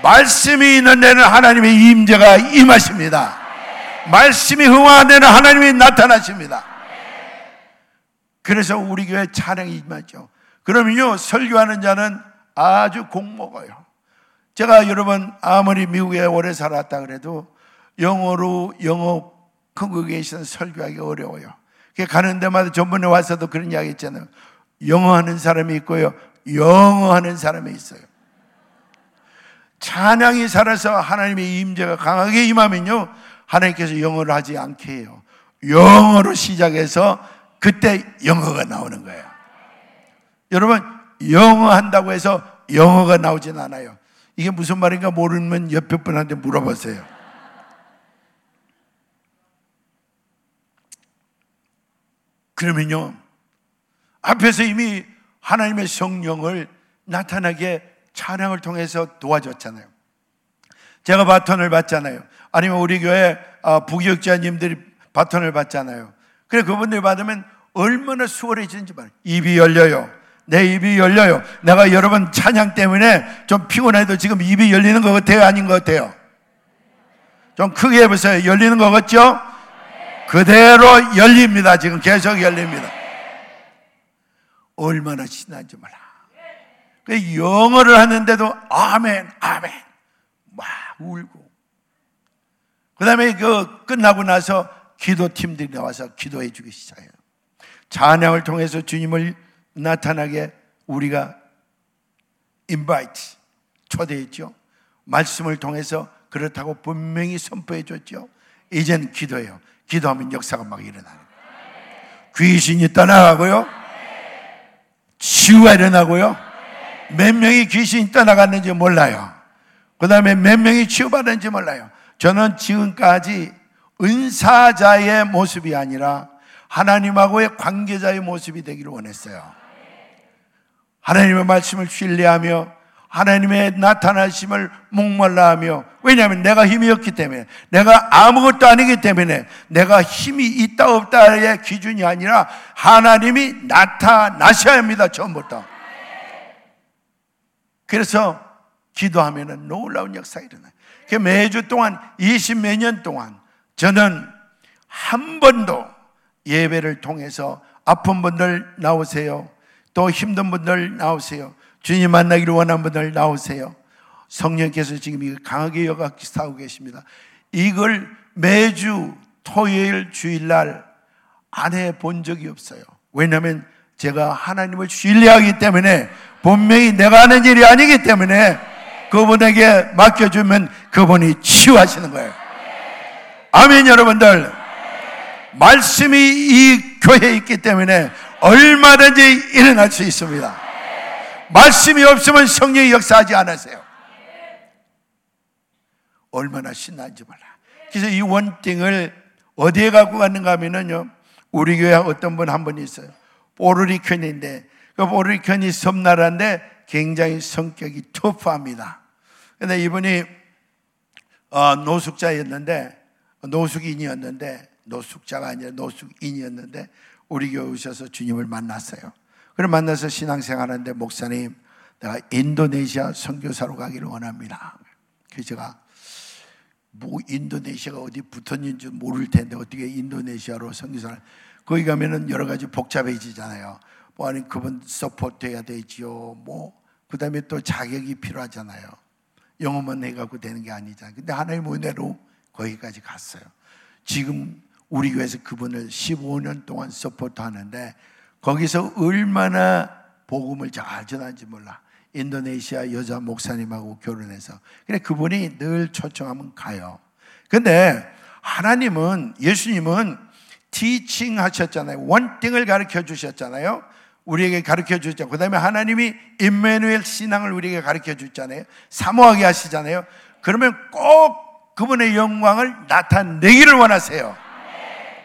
말씀이 있는 데는 하나님의 임재가 임하십니다. 말씀이 흥황한 데는 하나님이 나타나십니다. 그래서 우리 교회 찬양이 임하죠. 그러면요, 설교하는 자는 아주 공먹어요. 제가 여러분, 아무리 미국에 오래 살았다 그래도 영어로, 영어 congregation 설교하기 어려워요. 가는 데마다 전번에 와서도 그런 이야기 했잖아요. 영어 하는 사람이 있고요. 영어 하는 사람이 있어요. 찬양이 살아서 하나님의 임재가 강하게 임하면요. 하나님께서 영어를 하지 않게 해요. 영어로 시작해서 그때 영어가 나오는 거예요. 여러분, 영어 한다고 해서 영어가 나오진 않아요. 이게 무슨 말인가 모르면 옆에 분한테 물어보세요. 그러면요, 앞에서 이미 하나님의 성령을 나타나게 찬양을 통해서 도와줬잖아요. 제가 바톤을 받잖아요. 아니면 우리 교회 아, 부교육자님들이 바톤을 받잖아요. 그래 그분들이 받으면 얼마나 수월해지는지 말이에요. 입이 열려요. 내 입이 열려요. 내가 여러분 찬양 때문에 좀 피곤해도 지금 입이 열리는 것 같아요? 아닌 것 같아요? 좀 크게 해보세요. 열리는 것 같죠? 그대로 열립니다. 지금 계속 열립니다. 얼마나 신난지 몰라. 그 영어를 하는데도 아멘, 아멘. 막 울고. 그 다음에 그 끝나고 나서 기도팀들이 나와서 기도해 주기 시작해요. 찬양을 통해서 주님을 나타나게 우리가 인바이트 초대했죠. 말씀을 통해서 그렇다고 분명히 선포해 줬죠. 이젠 기도해요. 기도하면 역사가 막 일어나요. 귀신이 떠나가고요. 치유가 일어나고요. 몇 명이 귀신이 떠나갔는지 몰라요. 그 다음에 몇 명이 치유받았는지 몰라요. 저는 지금까지 은사자의 모습이 아니라 하나님하고의 관계자의 모습이 되기를 원했어요. 하나님의 말씀을 신뢰하며 하나님의 나타나심을 목말라하며 왜냐하면 내가 힘이 없기 때문에 내가 아무것도 아니기 때문에 내가 힘이 있다 없다의 기준이 아니라 하나님이 나타나셔야 합니다 처음부터. 그래서 기도하면 놀라운 역사가 일어나요. 매주 동안 20몇 년 동안 저는 한 번도 예배를 통해서 아픈 분들 나오세요 또 힘든 분들 나오세요 주님 만나기를 원하는 분들 나오세요. 성령께서 지금 강하게 여각하고 계십니다. 이걸 매주 토요일 주일날 안 해 본 적이 없어요. 왜냐하면 제가 하나님을 신뢰하기 때문에 분명히 내가 하는 일이 아니기 때문에 그분에게 맡겨주면 그분이 치유하시는 거예요. 아멘 여러분들. 말씀이 이 교회에 있기 때문에 얼마든지 일어날 수 있습니다. 말씀이 없으면 성령이 역사하지 않으세요. 얼마나 신난지 몰라. 그래서 이 원띵을 어디에 갖고 갔는가 하면은요, 우리 교회 어떤 분 한 분 있어요. 보르리켄인데, 그 보르리켄이 섬나라인데 굉장히 성격이 터프합니다. 근데 이분이 어, 노숙자였는데, 노숙인이었는데, 노숙자가 아니라 노숙인이었는데, 우리 교회 오셔서 주님을 만났어요. 그래 만나서 신앙생활 하는데 목사님 내가 인도네시아 선교사로 가기를 원합니다. 그래서 제가 뭐 인도네시아가 어디 붙었는지 모를 텐데 어떻게 인도네시아로 선교사를 거기 가면은 여러 가지 복잡해지잖아요. 뭐 아니 그분 support 해야 되지요. 뭐 그다음에 또 자격이 필요하잖아요. 영어만 해갖고 되는 게 아니잖아요. 근데 하나님 은혜로 거기까지 갔어요. 지금 우리 교회에서 그분을 15년 동안 support 하는데 거기서 얼마나 복음을 잘 전하는지 몰라. 인도네시아 여자 목사님하고 결혼해서. 그래, 그분이 늘 초청하면 가요. 근데 하나님은, 예수님은 티칭 하셨잖아요. 원띵을 가르쳐 주셨잖아요. 우리에게 가르쳐 주셨죠. 그 다음에 하나님이 임메누엘 신앙을 우리에게 가르쳐 주잖아요. 사모하게 하시잖아요. 그러면 꼭 그분의 영광을 나타내기를 원하세요.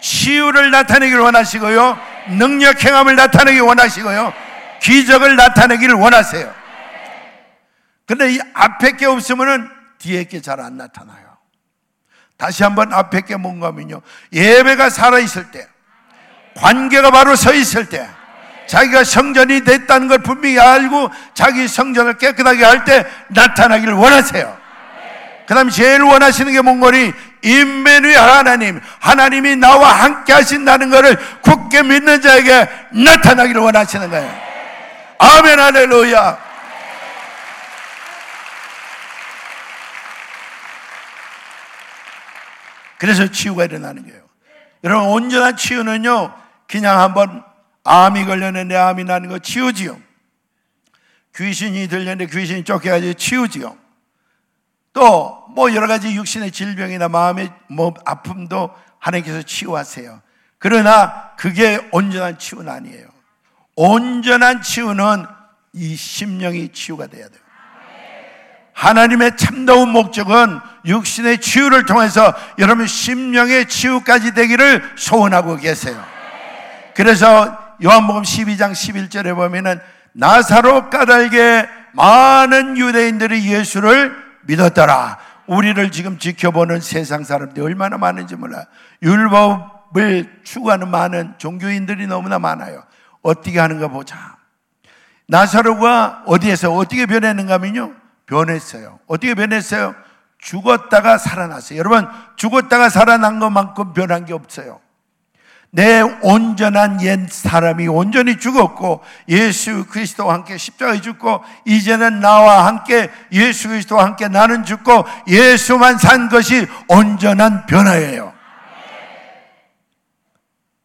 치유를 나타내기를 원하시고요. 능력 행함을 나타내기 원하시고요. 기적을 나타내기를 원하세요. 근데 이 앞에 게 없으면은 뒤에 게 잘 안 나타나요. 다시 한번 앞에 게 뭔가 하면요. 예배가 살아있을 때, 관계가 바로 서 있을 때, 자기가 성전이 됐다는 걸 분명히 알고 자기 성전을 깨끗하게 할 때 나타나기를 원하세요. 그 다음 제일 원하시는 게 뭔거니? 인베누의 하나님, 하나님이 나와 함께 하신다는 것을 굳게 믿는 자에게 나타나기를 원하시는 거예요. 아멘, 할렐루야. 그래서 치유가 일어나는 거예요. 여러분, 온전한 치유는요, 그냥 한번 암이 걸렸는데 암이 나는 거 치우지요. 귀신이 들렸는데 귀신이 쫓겨가지고 치우지요. 또 뭐 여러 가지 육신의 질병이나 마음의 뭐 아픔도 하나님께서 치유하세요. 그러나 그게 온전한 치유는 아니에요. 온전한 치유는 이 심령이 치유가 돼야 돼요. 하나님의 참다운 목적은 육신의 치유를 통해서 여러분 심령의 치유까지 되기를 소원하고 계세요. 그래서 요한복음 12장 11절에 보면은 나사로 까닭에 많은 유대인들이 예수를 믿었더라. 우리를 지금 지켜보는 세상 사람들이 얼마나 많은지 몰라. 율법을 추구하는 많은 종교인들이 너무나 많아요. 어떻게 하는가 보자. 나사로가 어디에서 어떻게 변했는가 하면요. 변했어요. 어떻게 변했어요? 죽었다가 살아났어요. 여러분, 죽었다가 살아난 것만큼 변한 게 없어요. 내 온전한 옛 사람이 온전히 죽었고 예수 그리스도와 함께 십자가에 죽고 이제는 나와 함께 예수 그리스도와 함께 나는 죽고 예수만 산 것이 온전한 변화예요.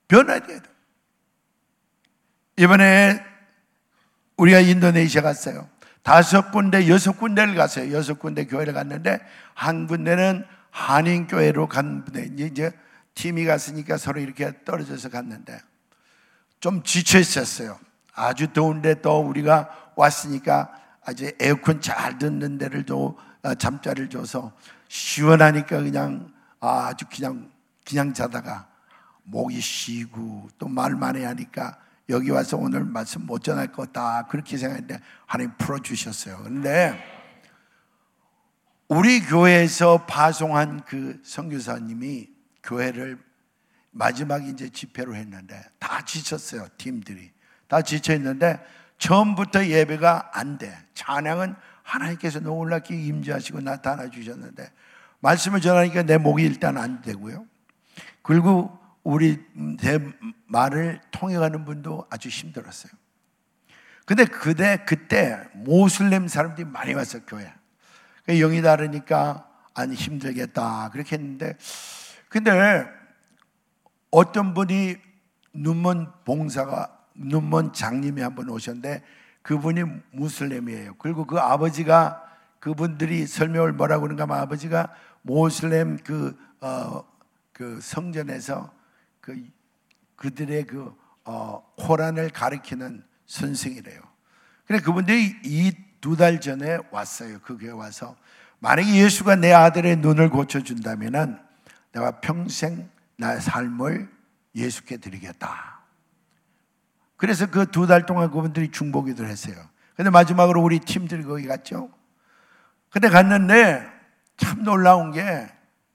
변화돼야 돼. 이번에 우리가 인도네시아 갔어요. 다섯 군데, 여섯 군데를 갔어요. 여섯 군데 교회를 갔는데 한 군데는 한인교회로 갔는데 이제 팀이 갔으니까 서로 이렇게 떨어져서 갔는데 좀 지쳐 있었어요. 아주 더운데 또 우리가 왔으니까 아주 에어컨 잘 듣는 데를 또 어, 잠자리를 줘서 시원하니까 그냥 아주 그냥 그냥 자다가 목이 쉬고 또 말만 해 하니까 여기 와서 오늘 말씀 못 전할 거다 그렇게 생각했는데 하나님 풀어주셨어요. 그런데 우리 교회에서 파송한 그 선교사님이 교회를 마지막 이제 집회로 했는데 다 지쳤어요. 팀들이 다 지쳐 있는데 처음부터 예배가 안 돼. 찬양은 하나님께서 놀랍게 임재하시고 나타나 주셨는데 말씀을 전하니까 내 목이 일단 안 되고요. 그리고 우리 내 말을 통해가는 분도 아주 힘들었어요. 근데 그때 그때 모슬렘 사람들이 많이 왔어 교회. 영이 다르니까 아니 힘들겠다 그렇게 했는데 근데 어떤 분이 눈먼 봉사가 눈먼 장님이 한 번 오셨는데 그분이 무슬림이에요. 그리고 그 아버지가 그분들이 설명을 뭐라고 그런가 하면 아버지가 모슬렘 그, 어, 그 성전에서 그 그들의 그 어, 코란을 가리키는 선생이래요. 그래 그분들이 이 두 달 전에 왔어요. 그 교회 와서 만약에 예수가 내 아들의 눈을 고쳐준다면은 내가 평생 나의 삶을 예수께 드리겠다. 그래서 그 두 달 동안 그분들이 중보기도를 했어요. 근데 마지막으로 우리 팀들이 거기 갔죠. 근데 갔는데 참 놀라운 게,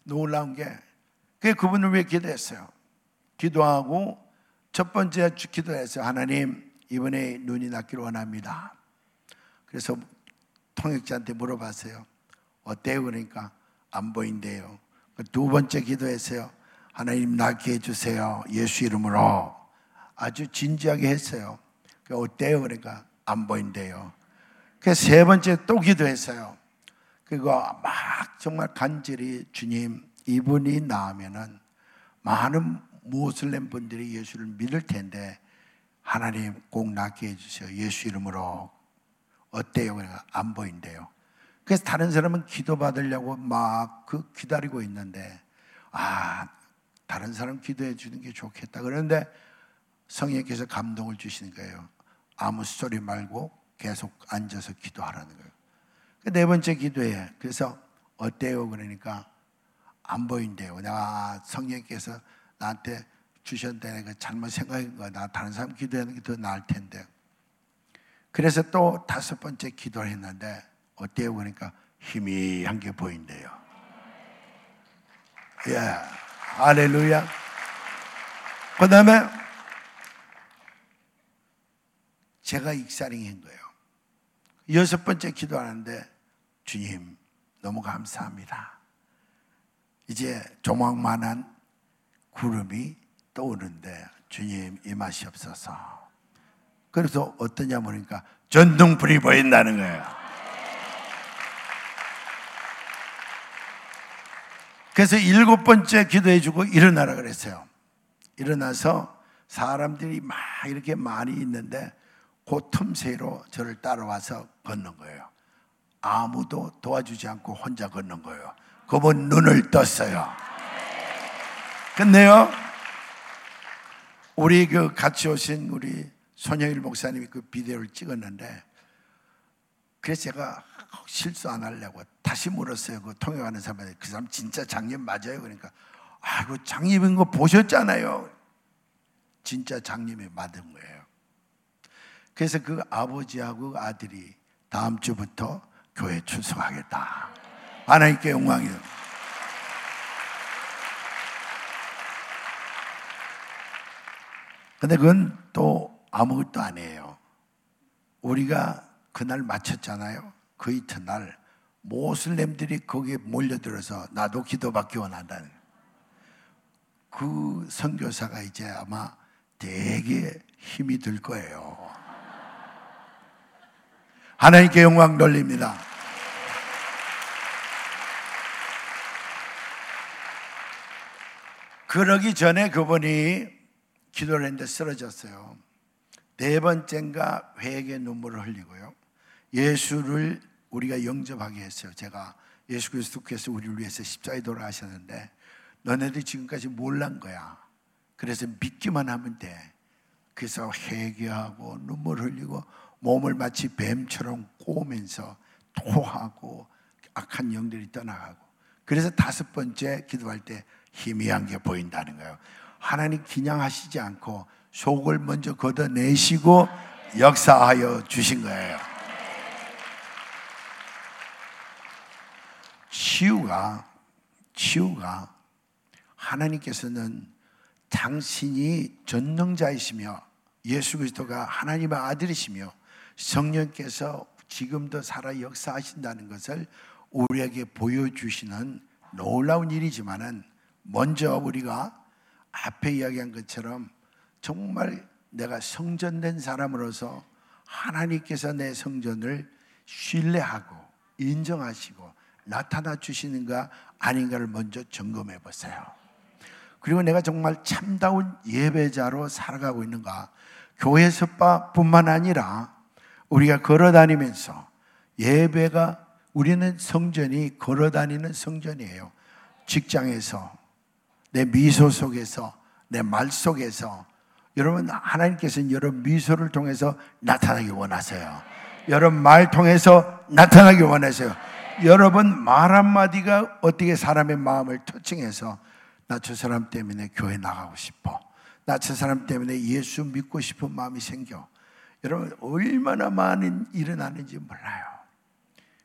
놀라운 게, 그 그분을 위해 기도했어요. 기도하고 첫 번째 기도했어요. 하나님, 이번에 눈이 낫기를 원합니다. 그래서 통역자한테 물어봤어요. 어때요? 그러니까 안 보인대요. 두 번째 기도했어요. 하나님 낫게 해주세요. 예수 이름으로. 아주 진지하게 했어요. 어때요? 그러니까 안 보인대요. 그래서 세 번째 또 기도했어요. 그리고 막 정말 간절히 주님 이분이 나으면은 많은 모슬렘 분들이 예수를 믿을 텐데 하나님 꼭 낫게 해주세요. 예수 이름으로 어때요? 그러니까 안 보인대요. 그래서 다른 사람은 기도받으려고 막 그 기다리고 있는데, 아, 다른 사람 기도해 주는 게 좋겠다. 그런데 성령께서 감동을 주시는 거예요. 아무 소리 말고 계속 앉아서 기도하라는 거예요. 그네 번째 기도에 그래서 어때요? 그러니까 안 보인대요. 내가 성령께서 나한테 내가 잘못 생각한 거야. 나 다른 사람 기도하는 게 더 나을 텐데. 그래서 또 다섯 번째 기도를 했는데 어때요? 그러니까 희미한 게 보인대요. 예. 할렐루야. 그 다음에 제가 익사링 한 거예요. 여섯 번째 기도하는데 주님 너무 감사합니다. 이제 조망만한 구름이 떠오르는데 주님 임하시옵소서. 그래서 어떠냐 보니까 전등불이 보인다는 거예요. 그래서 일곱 번째 기도해 주고 일어나라 그랬어요. 일어나서 사람들이 막 이렇게 많이 있는데 그 틈새로 저를 따라와서 걷는 거예요. 아무도 도와주지 않고 혼자 걷는 거예요. 그분 눈을 떴어요. 근데요, 우리 그 같이 오신 우리 손영일 목사님이 그 비디오를 찍었는데 그래서 제가 실수 안 하려고 다시 물었어요. 그 통역하는 사람한테 그 사람 진짜 장님 맞아요? 그러니까 아이고 장님인 거 보셨잖아요. 진짜 장님이 맞은 거예요. 그래서 그 아버지하고 아들이 다음 주부터 교회 출석하겠다. 하나님께 영광이요. 근데 그건 또 아무것도 아니에요. 우리가 그날 마쳤잖아요. 그 이튿날 모슬렘들이 거기에 몰려들어서 나도 기도받기 원한다는 그 선교사가 이제 아마 되게 힘이 들 거예요. 하나님께 영광 돌립니다. 그러기 전에 그분이 기도를 했는데 쓰러졌어요. 네 번째인가 회개 눈물을 흘리고요. 예수를 우리가 영접하게 했어요. 제가 예수 그리스도께서 우리를 위해서 십자가에 돌아가셨는데 너네들 지금까지 몰란 거야. 그래서 믿기만 하면 돼. 그래서 회개하고 눈물 흘리고 몸을 마치 뱀처럼 꼬면서 토하고 악한 영들이 떠나가고 그래서 다섯 번째 기도할 때 희미한 게 보인다는 거예요. 하나님 기냥하시지 않고 속을 먼저 걷어내시고 역사하여 주신 거예요. 치유가 치유가 하나님께서는 당신이 전능자이시며 예수 그리스도가 하나님의 아들이시며 성령께서 지금도 살아 역사하신다는 것을 우리에게 보여주시는 놀라운 일이지만은 먼저 우리가 앞에 이야기한 것처럼 정말 내가 성전된 사람으로서 하나님께서 내 성전을 신뢰하고 인정하시고 나타나 주시는가 아닌가를 먼저 점검해 보세요. 그리고 내가 정말 참다운 예배자로 살아가고 있는가? 교회 섭바뿐만 아니라 우리가 걸어 다니면서 예배가 우리는 성전이 걸어 다니는 성전이에요. 직장에서 내 미소 속에서 내 말 속에서 여러분 하나님께서는 여러분 미소를 통해서 나타나기 원하세요. 여러분 말 통해서 나타나기 원하세요. 여러분 말 한마디가 어떻게 사람의 마음을 터칭해서 나 저 사람 때문에 교회 나가고 싶어. 나 저 사람 때문에 예수 믿고 싶은 마음이 생겨. 여러분 얼마나 많은 일어나는지 몰라요.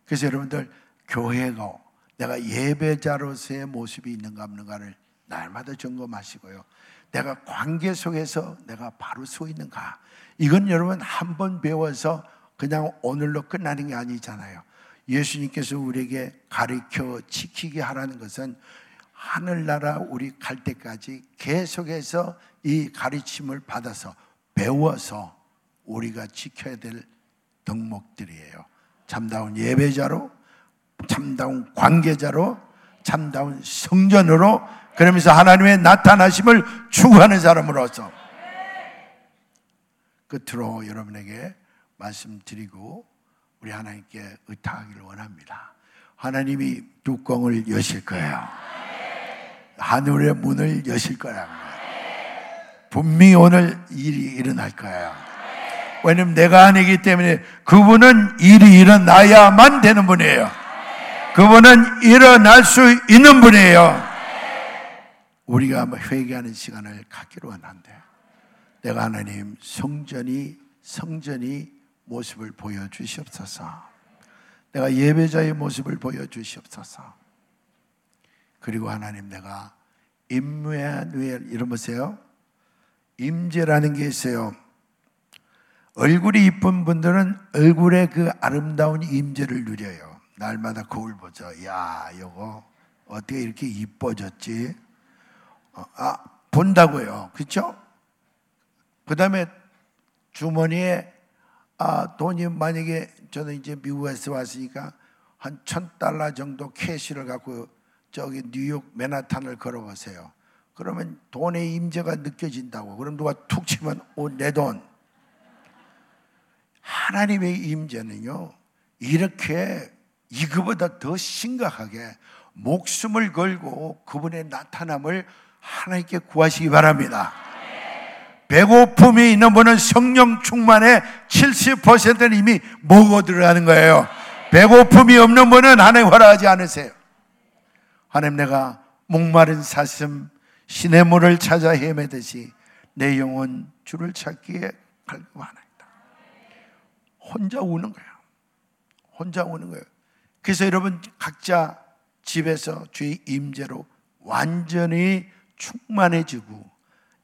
그래서 여러분들 교회가 내가 예배자로서의 모습이 있는가 없는가를 날마다 점검하시고요. 내가 관계 속에서 내가 바로 서 있는가. 이건 여러분 한 번 배워서 그냥 오늘로 끝나는 게 아니잖아요. 예수님께서 우리에게 가르쳐 지키게 하라는 것은 하늘나라 우리 갈 때까지 계속해서 이 가르침을 받아서 배워서 우리가 지켜야 될 덕목들이에요. 참다운 예배자로, 참다운 관계자로, 참다운 성전으로, 그러면서 하나님의 나타나심을 추구하는 사람으로서 끝으로 여러분에게 말씀드리고 우리 하나님께 의탁하기를 원합니다. 하나님이 뚜껑을 여실 거예요. 하늘의 문을 여실 거야. 분명히 오늘 일이 일어날 거예요. 왜냐면 내가 아니기 때문에 그분은 일이 일어나야만 되는 분이에요. 그분은 일어날 수 있는 분이에요. 우리가 회개하는 시간을 갖기로 하는데 내가 하나님 성전이 성전이 모습을 보여주시옵소서. 내가 예배자의 모습을 보여주시옵소서. 그리고 하나님 내가 임무에 이런 보세요. 임재라는 게 있어요. 얼굴이 이쁜 분들은 얼굴의 그 아름다운 임재를 누려요. 날마다 거울 보죠. 야, 요거 어떻게 이렇게 이뻐졌지? 어, 아, 본다고요. 그렇죠? 그다음에 주머니에 아, 돈이 만약에 저는 이제 미국에서 왔으니까 한 천 달러 정도 캐시를 갖고 저기 뉴욕 맨하탄을 걸어보세요. 그러면 돈의 임재가 느껴진다고. 그럼 누가 툭 치면 오, 내 돈. 하나님의 임재는요, 이렇게 이거보다 더 심각하게 목숨을 걸고 그분의 나타남을 하나님께 구하시기 바랍니다. 배고픔이 있는 분은 성령 충만의 70%는 이미 먹어 들어가는 거예요. 배고픔이 없는 분은 하나님 허락하지 않으세요. 하나님 내가 목마른 사슴 신의 물을 찾아 헤매듯이 내 영혼 주를 찾기에 갈급하나이다. 혼자 우는 거야. 혼자 우는 거예요. 그래서 여러분 각자 집에서 주의 임재로 완전히 충만해지고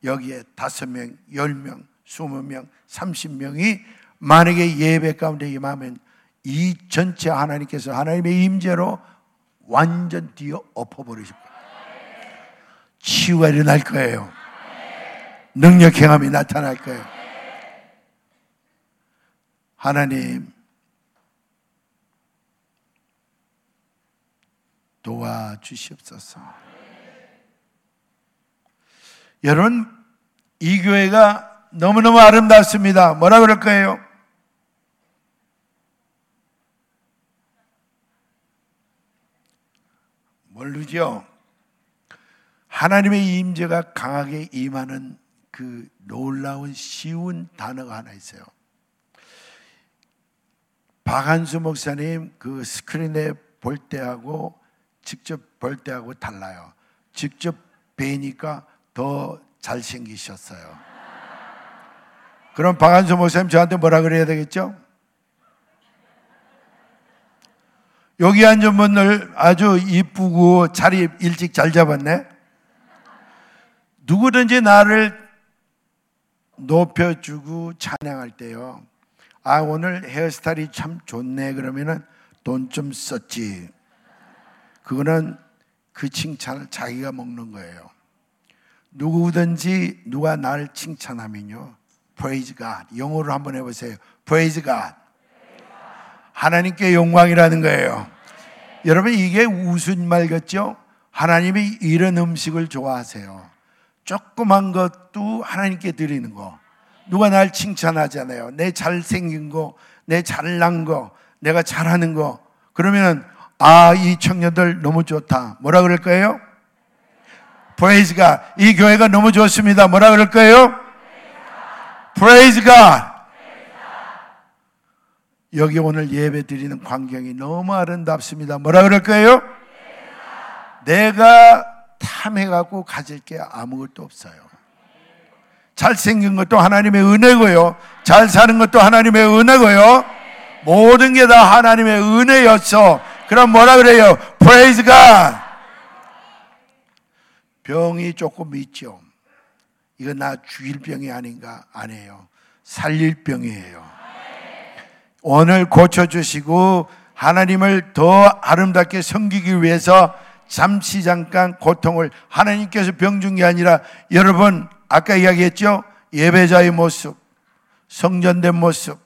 여기에 다섯 명, 열 명, 스무 명, 삼십 명이 만약에 예배 가운데 임하면 이 전체 하나님께서 하나님의 임재로 완전 뒤어 엎어버리실 거예요. 치유가 일어날 거예요. 능력 행함이 나타날 거예요. 하나님 도와주시옵소서. 여러분, 이 교회가 너무너무 아름답습니다. 뭐라 그럴 거예요? 모르죠? 하나님의 임재가 강하게 임하는 그 놀라운 쉬운 단어가 하나 있어요. 박한수 목사님 그 스크린에 볼 때하고 직접 볼 때하고 달라요. 직접 뵈니까 더 잘생기셨어요. 그럼 박한수 목사님 저한테 뭐라 그래야 되겠죠? 여기 앉은 분들 아주 이쁘고 자리 일찍 잘 잡았네? 누구든지 나를 높여주고 찬양할 때요. 아, 오늘 헤어스타일이 참 좋네. 그러면은 돈 좀 썼지. 그거는 그 칭찬을 자기가 먹는 거예요. 누구든지 누가 날 칭찬하면요. praise God. 영어로 한번 해보세요. praise God. 하나님께 영광이라는 거예요. 여러분 이게 무슨 말 같죠? 하나님이 이런 음식을 좋아하세요. 조그만 것도 하나님께 드리는 거. 누가 날 칭찬하잖아요. 내 잘생긴 거, 내 잘난 거, 내가 잘하는 거. 그러면 아, 이 청년들 너무 좋다. 뭐라 그럴 거예요? God. 이 교회가 너무 좋습니다. 뭐라 그럴 거예요? God. 여기 오늘 예배 드리는 광경이 너무 아름답습니다. 뭐라 그럴 거예요? 내가 탐해갖고 가질 게 아무것도 없어요. 잘생긴 것도 하나님의 은혜고요. 잘 사는 것도 하나님의 은혜고요. 모든 게 다 하나님의 은혜였어. 그럼 뭐라 그래요? Praise God. 병이 조금 있죠. 이거 나 죽일 병이 아닌가? 아니에요. 살릴 병이에요. 오늘 고쳐주시고 하나님을 더 아름답게 섬기기 위해서 잠시 잠깐 고통을 하나님께서 병 준 게 아니라 여러분 아까 이야기했죠? 예배자의 모습, 성전된 모습,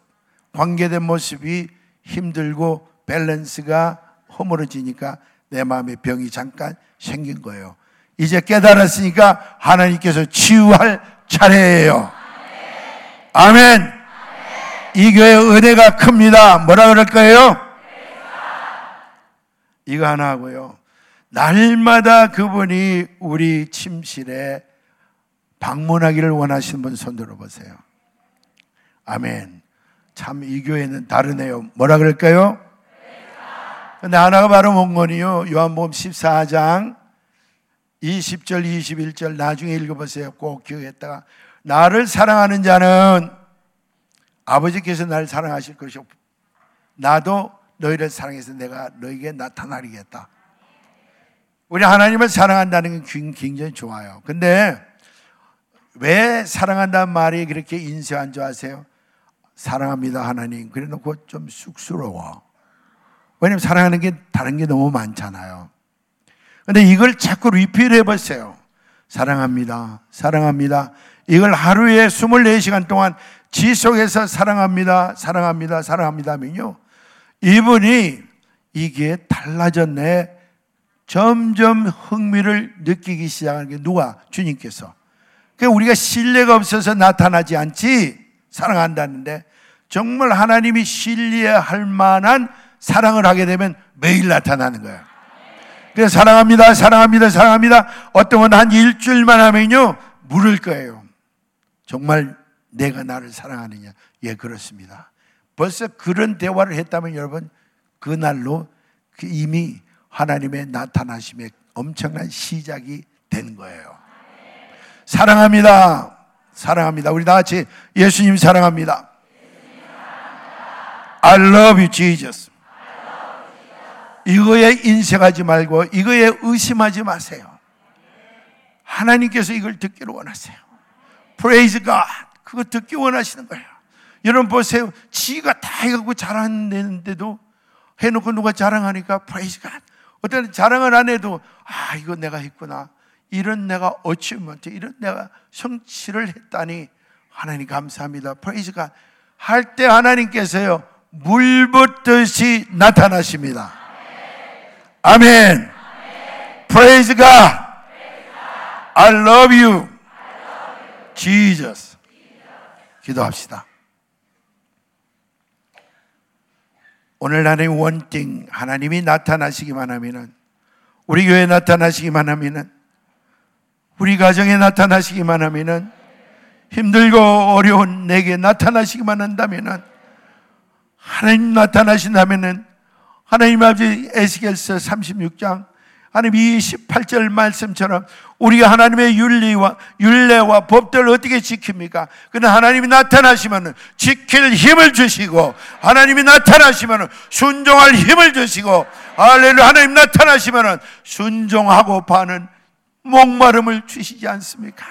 관계된 모습이 힘들고 밸런스가 허물어지니까 내 마음에 병이 잠깐 생긴 거예요. 이제 깨달았으니까 하나님께서 치유할 차례예요. 아멘. 이 교회 은혜가 큽니다. 뭐라 그럴 거예요? 이거 하나 하고요. 날마다 그분이 우리 침실에 방문하기를 원하시는 분 손들어 보세요. 아멘. 참 이 교회는 다르네요. 뭐라 그럴까요? 근데 하나가 바로 뭔 거니요 요한복음 14장 20절, 21절 나중에 읽어보세요. 꼭 기억했다가 나를 사랑하는 자는 아버지께서 나를 사랑하실 것이고 나도 너희를 사랑해서 내가 너에게 나타나리겠다. 우리 하나님을 사랑한다는 게 굉장히 좋아요. 근데 왜 사랑한다는 말이 그렇게 인쇄한 줄 아세요? 사랑합니다, 하나님. 그래 놓고 좀 쑥스러워. 왜냐면 사랑하는 게 다른 게 너무 많잖아요. 근데 이걸 자꾸 리필 해 보세요. 사랑합니다. 사랑합니다. 이걸 하루에 24시간 동안 지속해서 사랑합니다. 사랑합니다. 사랑합니다. 하면요. 이분이 이게 달라졌네. 점점 흥미를 느끼기 시작하는 게 누가? 주님께서. 그러니까 우리가 신뢰가 없어서 나타나지 않지 사랑한다는데 정말 하나님이 신뢰할 만한 사랑을 하게 되면 매일 나타나는 거예요. 그래서 사랑합니다, 사랑합니다, 사랑합니다. 어떤 건 한 일주일만 하면요, 물을 거예요. 정말 내가 나를 사랑하느냐? 예, 그렇습니다. 벌써 그런 대화를 했다면 여러분 그날로 그 이미 하나님의 나타나심의 엄청난 시작이 된 거예요. 사랑합니다. 사랑합니다. 우리 다 같이 예수님 사랑합니다. I love you, Jesus. 이거에 인색하지 말고 이거에 의심하지 마세요. 하나님께서 이걸 듣기를 원하세요. Praise God. 그거 듣기 원하시는 거예요. 여러분 보세요. 지가 다 해갖고 자랑했는데도 해놓고 누가 자랑하니까 Praise God. 어떤 자랑을 안 해도 아 이거 내가 했구나. 이런 내가 어치먼트, 이런 내가 성취를 했다니 하나님 감사합니다. Praise God. 할 때 하나님께서요 물 붓듯이 나타나십니다. 아멘. Praise God. I love you. Jesus. 기도합시다. 오늘 하나님 원띵 하나님이 나타나시기만 하면은 우리 교회에 나타나시기만 하면은 우리 가정에 나타나시기만 하면은 힘들고 어려운 내게 나타나시기만 한다면은 하나님 나타나신다면은 하나님 아버지 에스겔서 36장 하나님 28절 말씀처럼 우리가 하나님의 윤리와 윤례와 법들을 어떻게 지킵니까? 그러나 하나님이 나타나시면 지킬 힘을 주시고 하나님이 나타나시면 순종할 힘을 주시고 할렐루야 하나님 나타나시면 순종하고 파는 목마름을 주시지 않습니까?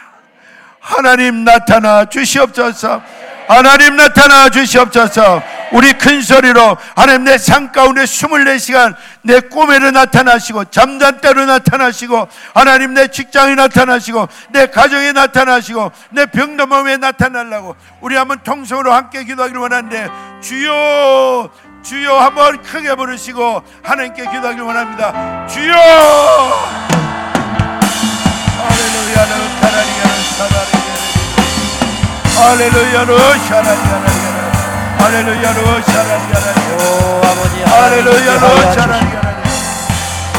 하나님 나타나 주시옵소서. 하나님 나타나 주시옵소서. 우리 큰 소리로 하나님 내 삶 가운데 24시간 내 꿈에도 나타나시고 잠잔 때로 나타나시고 하나님 내 직장에 나타나시고 내 가정에 나타나시고 내 병도 몸에 나타나려고 우리 한번 통성으로 함께 기도하기를 원하는데 주여 주여 한번 크게 부르시고 하나님께 기도하기를 원합니다. 주여 할렐루야는 카라리야는 사다리야는 할렐루야는 샤라리야는 할렐루야로 샤라리야라리 오 아버지 할렐루야로 샤라리야라리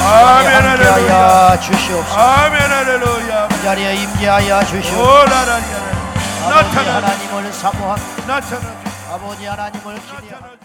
아멘 할렐루야. 주시옵소서 아멘 할렐루야. 이 자리에 임재하여 주시옵소서 오라라리야라리 아버지 나타나 하나님을 사모합니다 나타나 아버지 하나님을 기대합니다